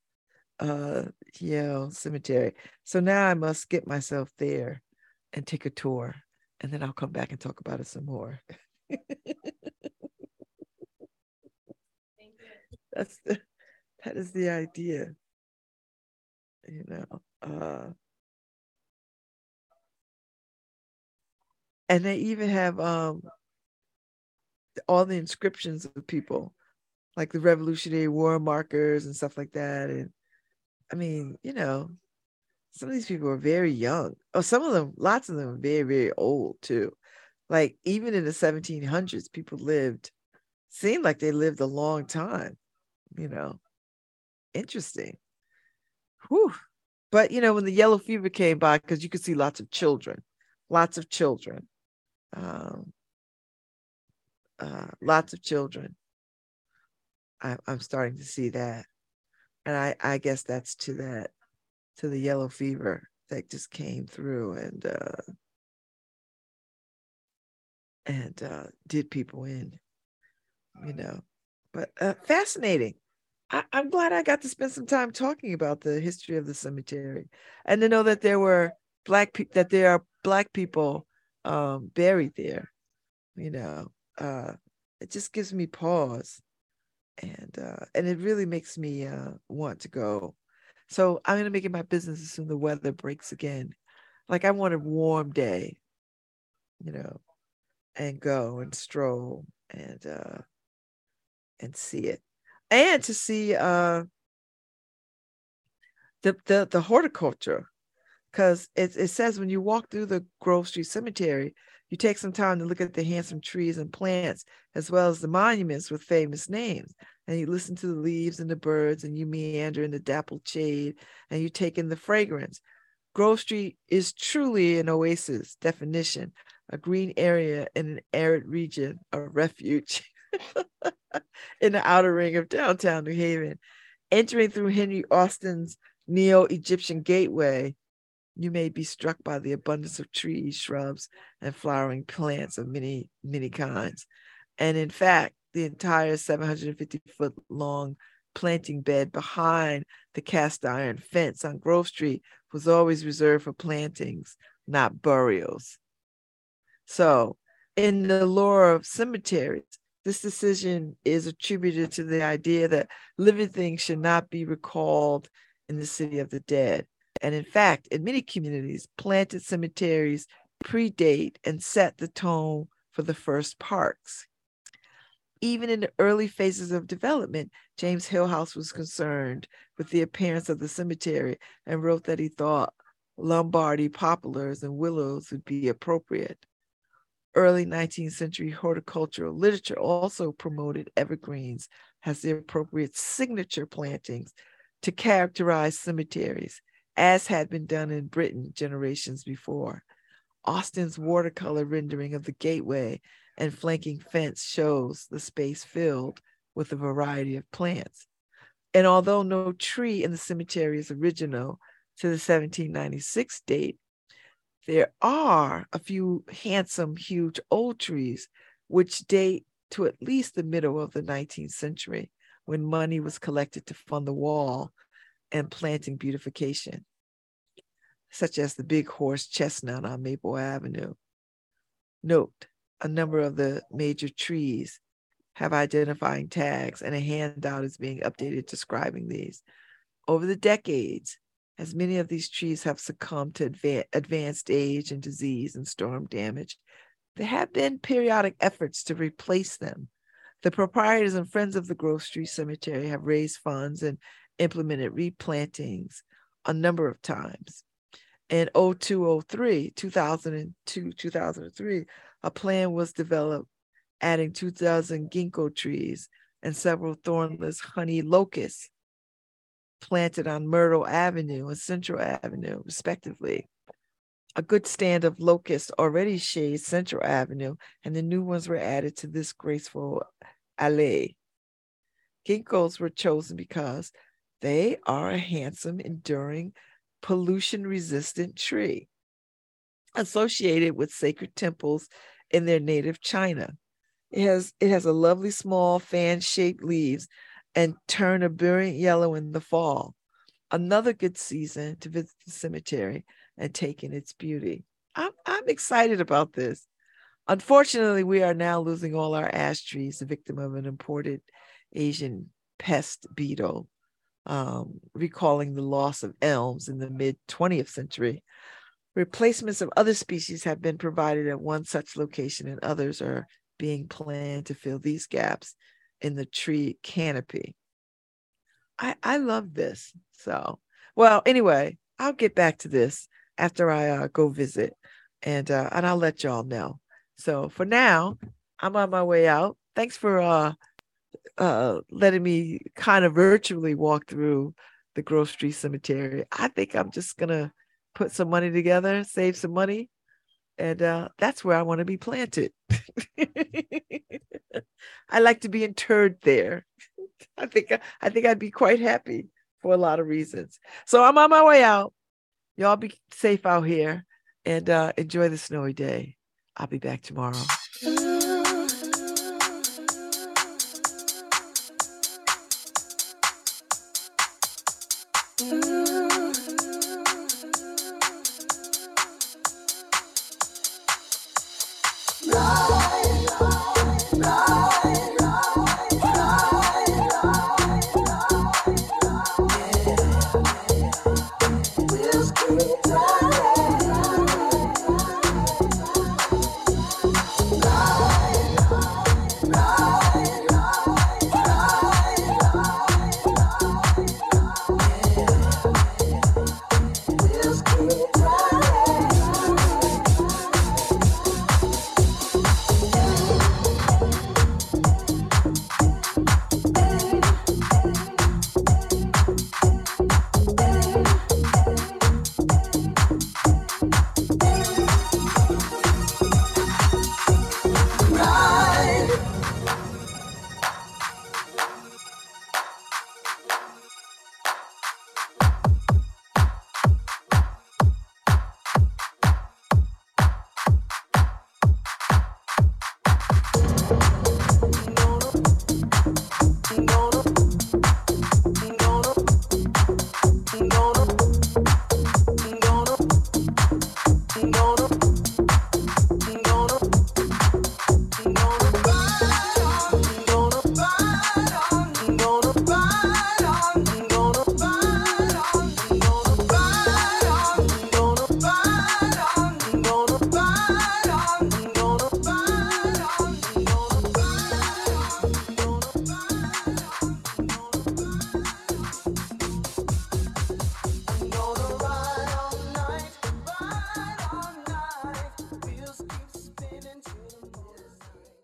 uh Yale Cemetery. So now I must get myself there and take a tour, and then I'll come back and talk about it some more. That's the, that is the idea. You know, uh and they even have um all the inscriptions of people like the Revolutionary War markers and stuff like that. And I mean, you know, some of these people are very young. Oh, some of them, lots of them very, very old too. Like even in the 1700s, people lived, seemed like they lived a long time, you know. Interesting. Whew. But you know, when the yellow fever came by, because you could see lots of children, lots of children, um, uh, lots of children I, I'm starting to see that. And I, I guess that's to that, to the yellow fever that just came through and uh and uh did people in, you know. But uh fascinating. I, I'm glad I got to spend some time talking about the history of the cemetery and to know that there were black people that there are black people um buried there, you know. Uh it just gives me pause and uh, and it really makes me uh, want to go. So I'm gonna make it my business as soon the weather breaks again. Like I want a warm day, you know, and go and stroll and uh, and see it, and to see uh, the the, the horticulture because it, it says when you walk through the Grove Street Cemetery, you take some time to look at the handsome trees and plants, as well as the monuments with famous names. And you listen to the leaves and the birds, and you meander in the dappled shade, and you take in the fragrance. Grove Street is truly an oasis definition, a green area in an arid region, a refuge in the outer ring of downtown New Haven. Entering through Henry Austin's Neo Egyptian Gateway, you may be struck by the abundance of trees, shrubs, and flowering plants of many, many kinds. And in fact, the entire 750 foot long planting bed behind the cast iron fence on Grove Street was always reserved for plantings, not burials. So, in the lore of cemeteries, this decision is attributed to the idea that living things should not be recalled in the city of the dead. And in fact, in many communities, planted cemeteries predate and set the tone for the first parks. Even in the early phases of development, James Hillhouse was concerned with the appearance of the cemetery and wrote that he thought Lombardy poplars and willows would be appropriate. Early 19th century horticultural literature also promoted evergreens as the appropriate signature plantings to characterize cemeteries as had been done in Britain generations before. Austin's watercolor rendering of the gateway and flanking fence shows the space filled with a variety of plants. And although no tree in the cemetery is original to the 1796 date, there are a few handsome, huge old trees which date to at least the middle of the 19th century when money was collected to fund the wall and planting beautification, such as the big horse chestnut on Maple Avenue. Note, a number of the major trees have identifying tags, and a handout is being updated describing these. Over the decades, as many of these trees have succumbed to adva- advanced age and disease and storm damage, there have been periodic efforts to replace them. The proprietors and friends of the Grove Street Cemetery have raised funds and implemented replantings a number of times. In 0203, 2002, 2003, a plan was developed adding 2,000 ginkgo trees and several thornless honey locusts planted on Myrtle Avenue and Central Avenue, respectively. A good stand of locusts already shades Central Avenue, and the new ones were added to this graceful alley. Ginkgos were chosen because they are a handsome, enduring, pollution resistant tree associated with sacred temples in their native China. It has it has a lovely small fan-shaped leaves and turn a brilliant yellow in the fall. Another good season to visit the cemetery and take in its beauty. I'm I'm excited about this. Unfortunately, we are now losing all our ash trees, the victim of an imported Asian pest beetle um, recalling the loss of elms in the mid 20th century. Replacements of other species have been provided at one such location, and others are being planned to fill these gaps in the tree canopy. I, I love this. So, well, anyway, I'll get back to this after I uh, go visit, and uh, and I'll let y'all know. So for now, I'm on my way out. Thanks for uh, uh, letting me kind of virtually walk through the Grove Street Cemetery. I think I'm just gonna put some money together, save some money, and uh, that's where I want to be planted. I like to be interred there. I think I think I'd be quite happy for a lot of reasons. So I'm on my way out. Y'all be safe out here and uh, enjoy the snowy day. I'll be back tomorrow.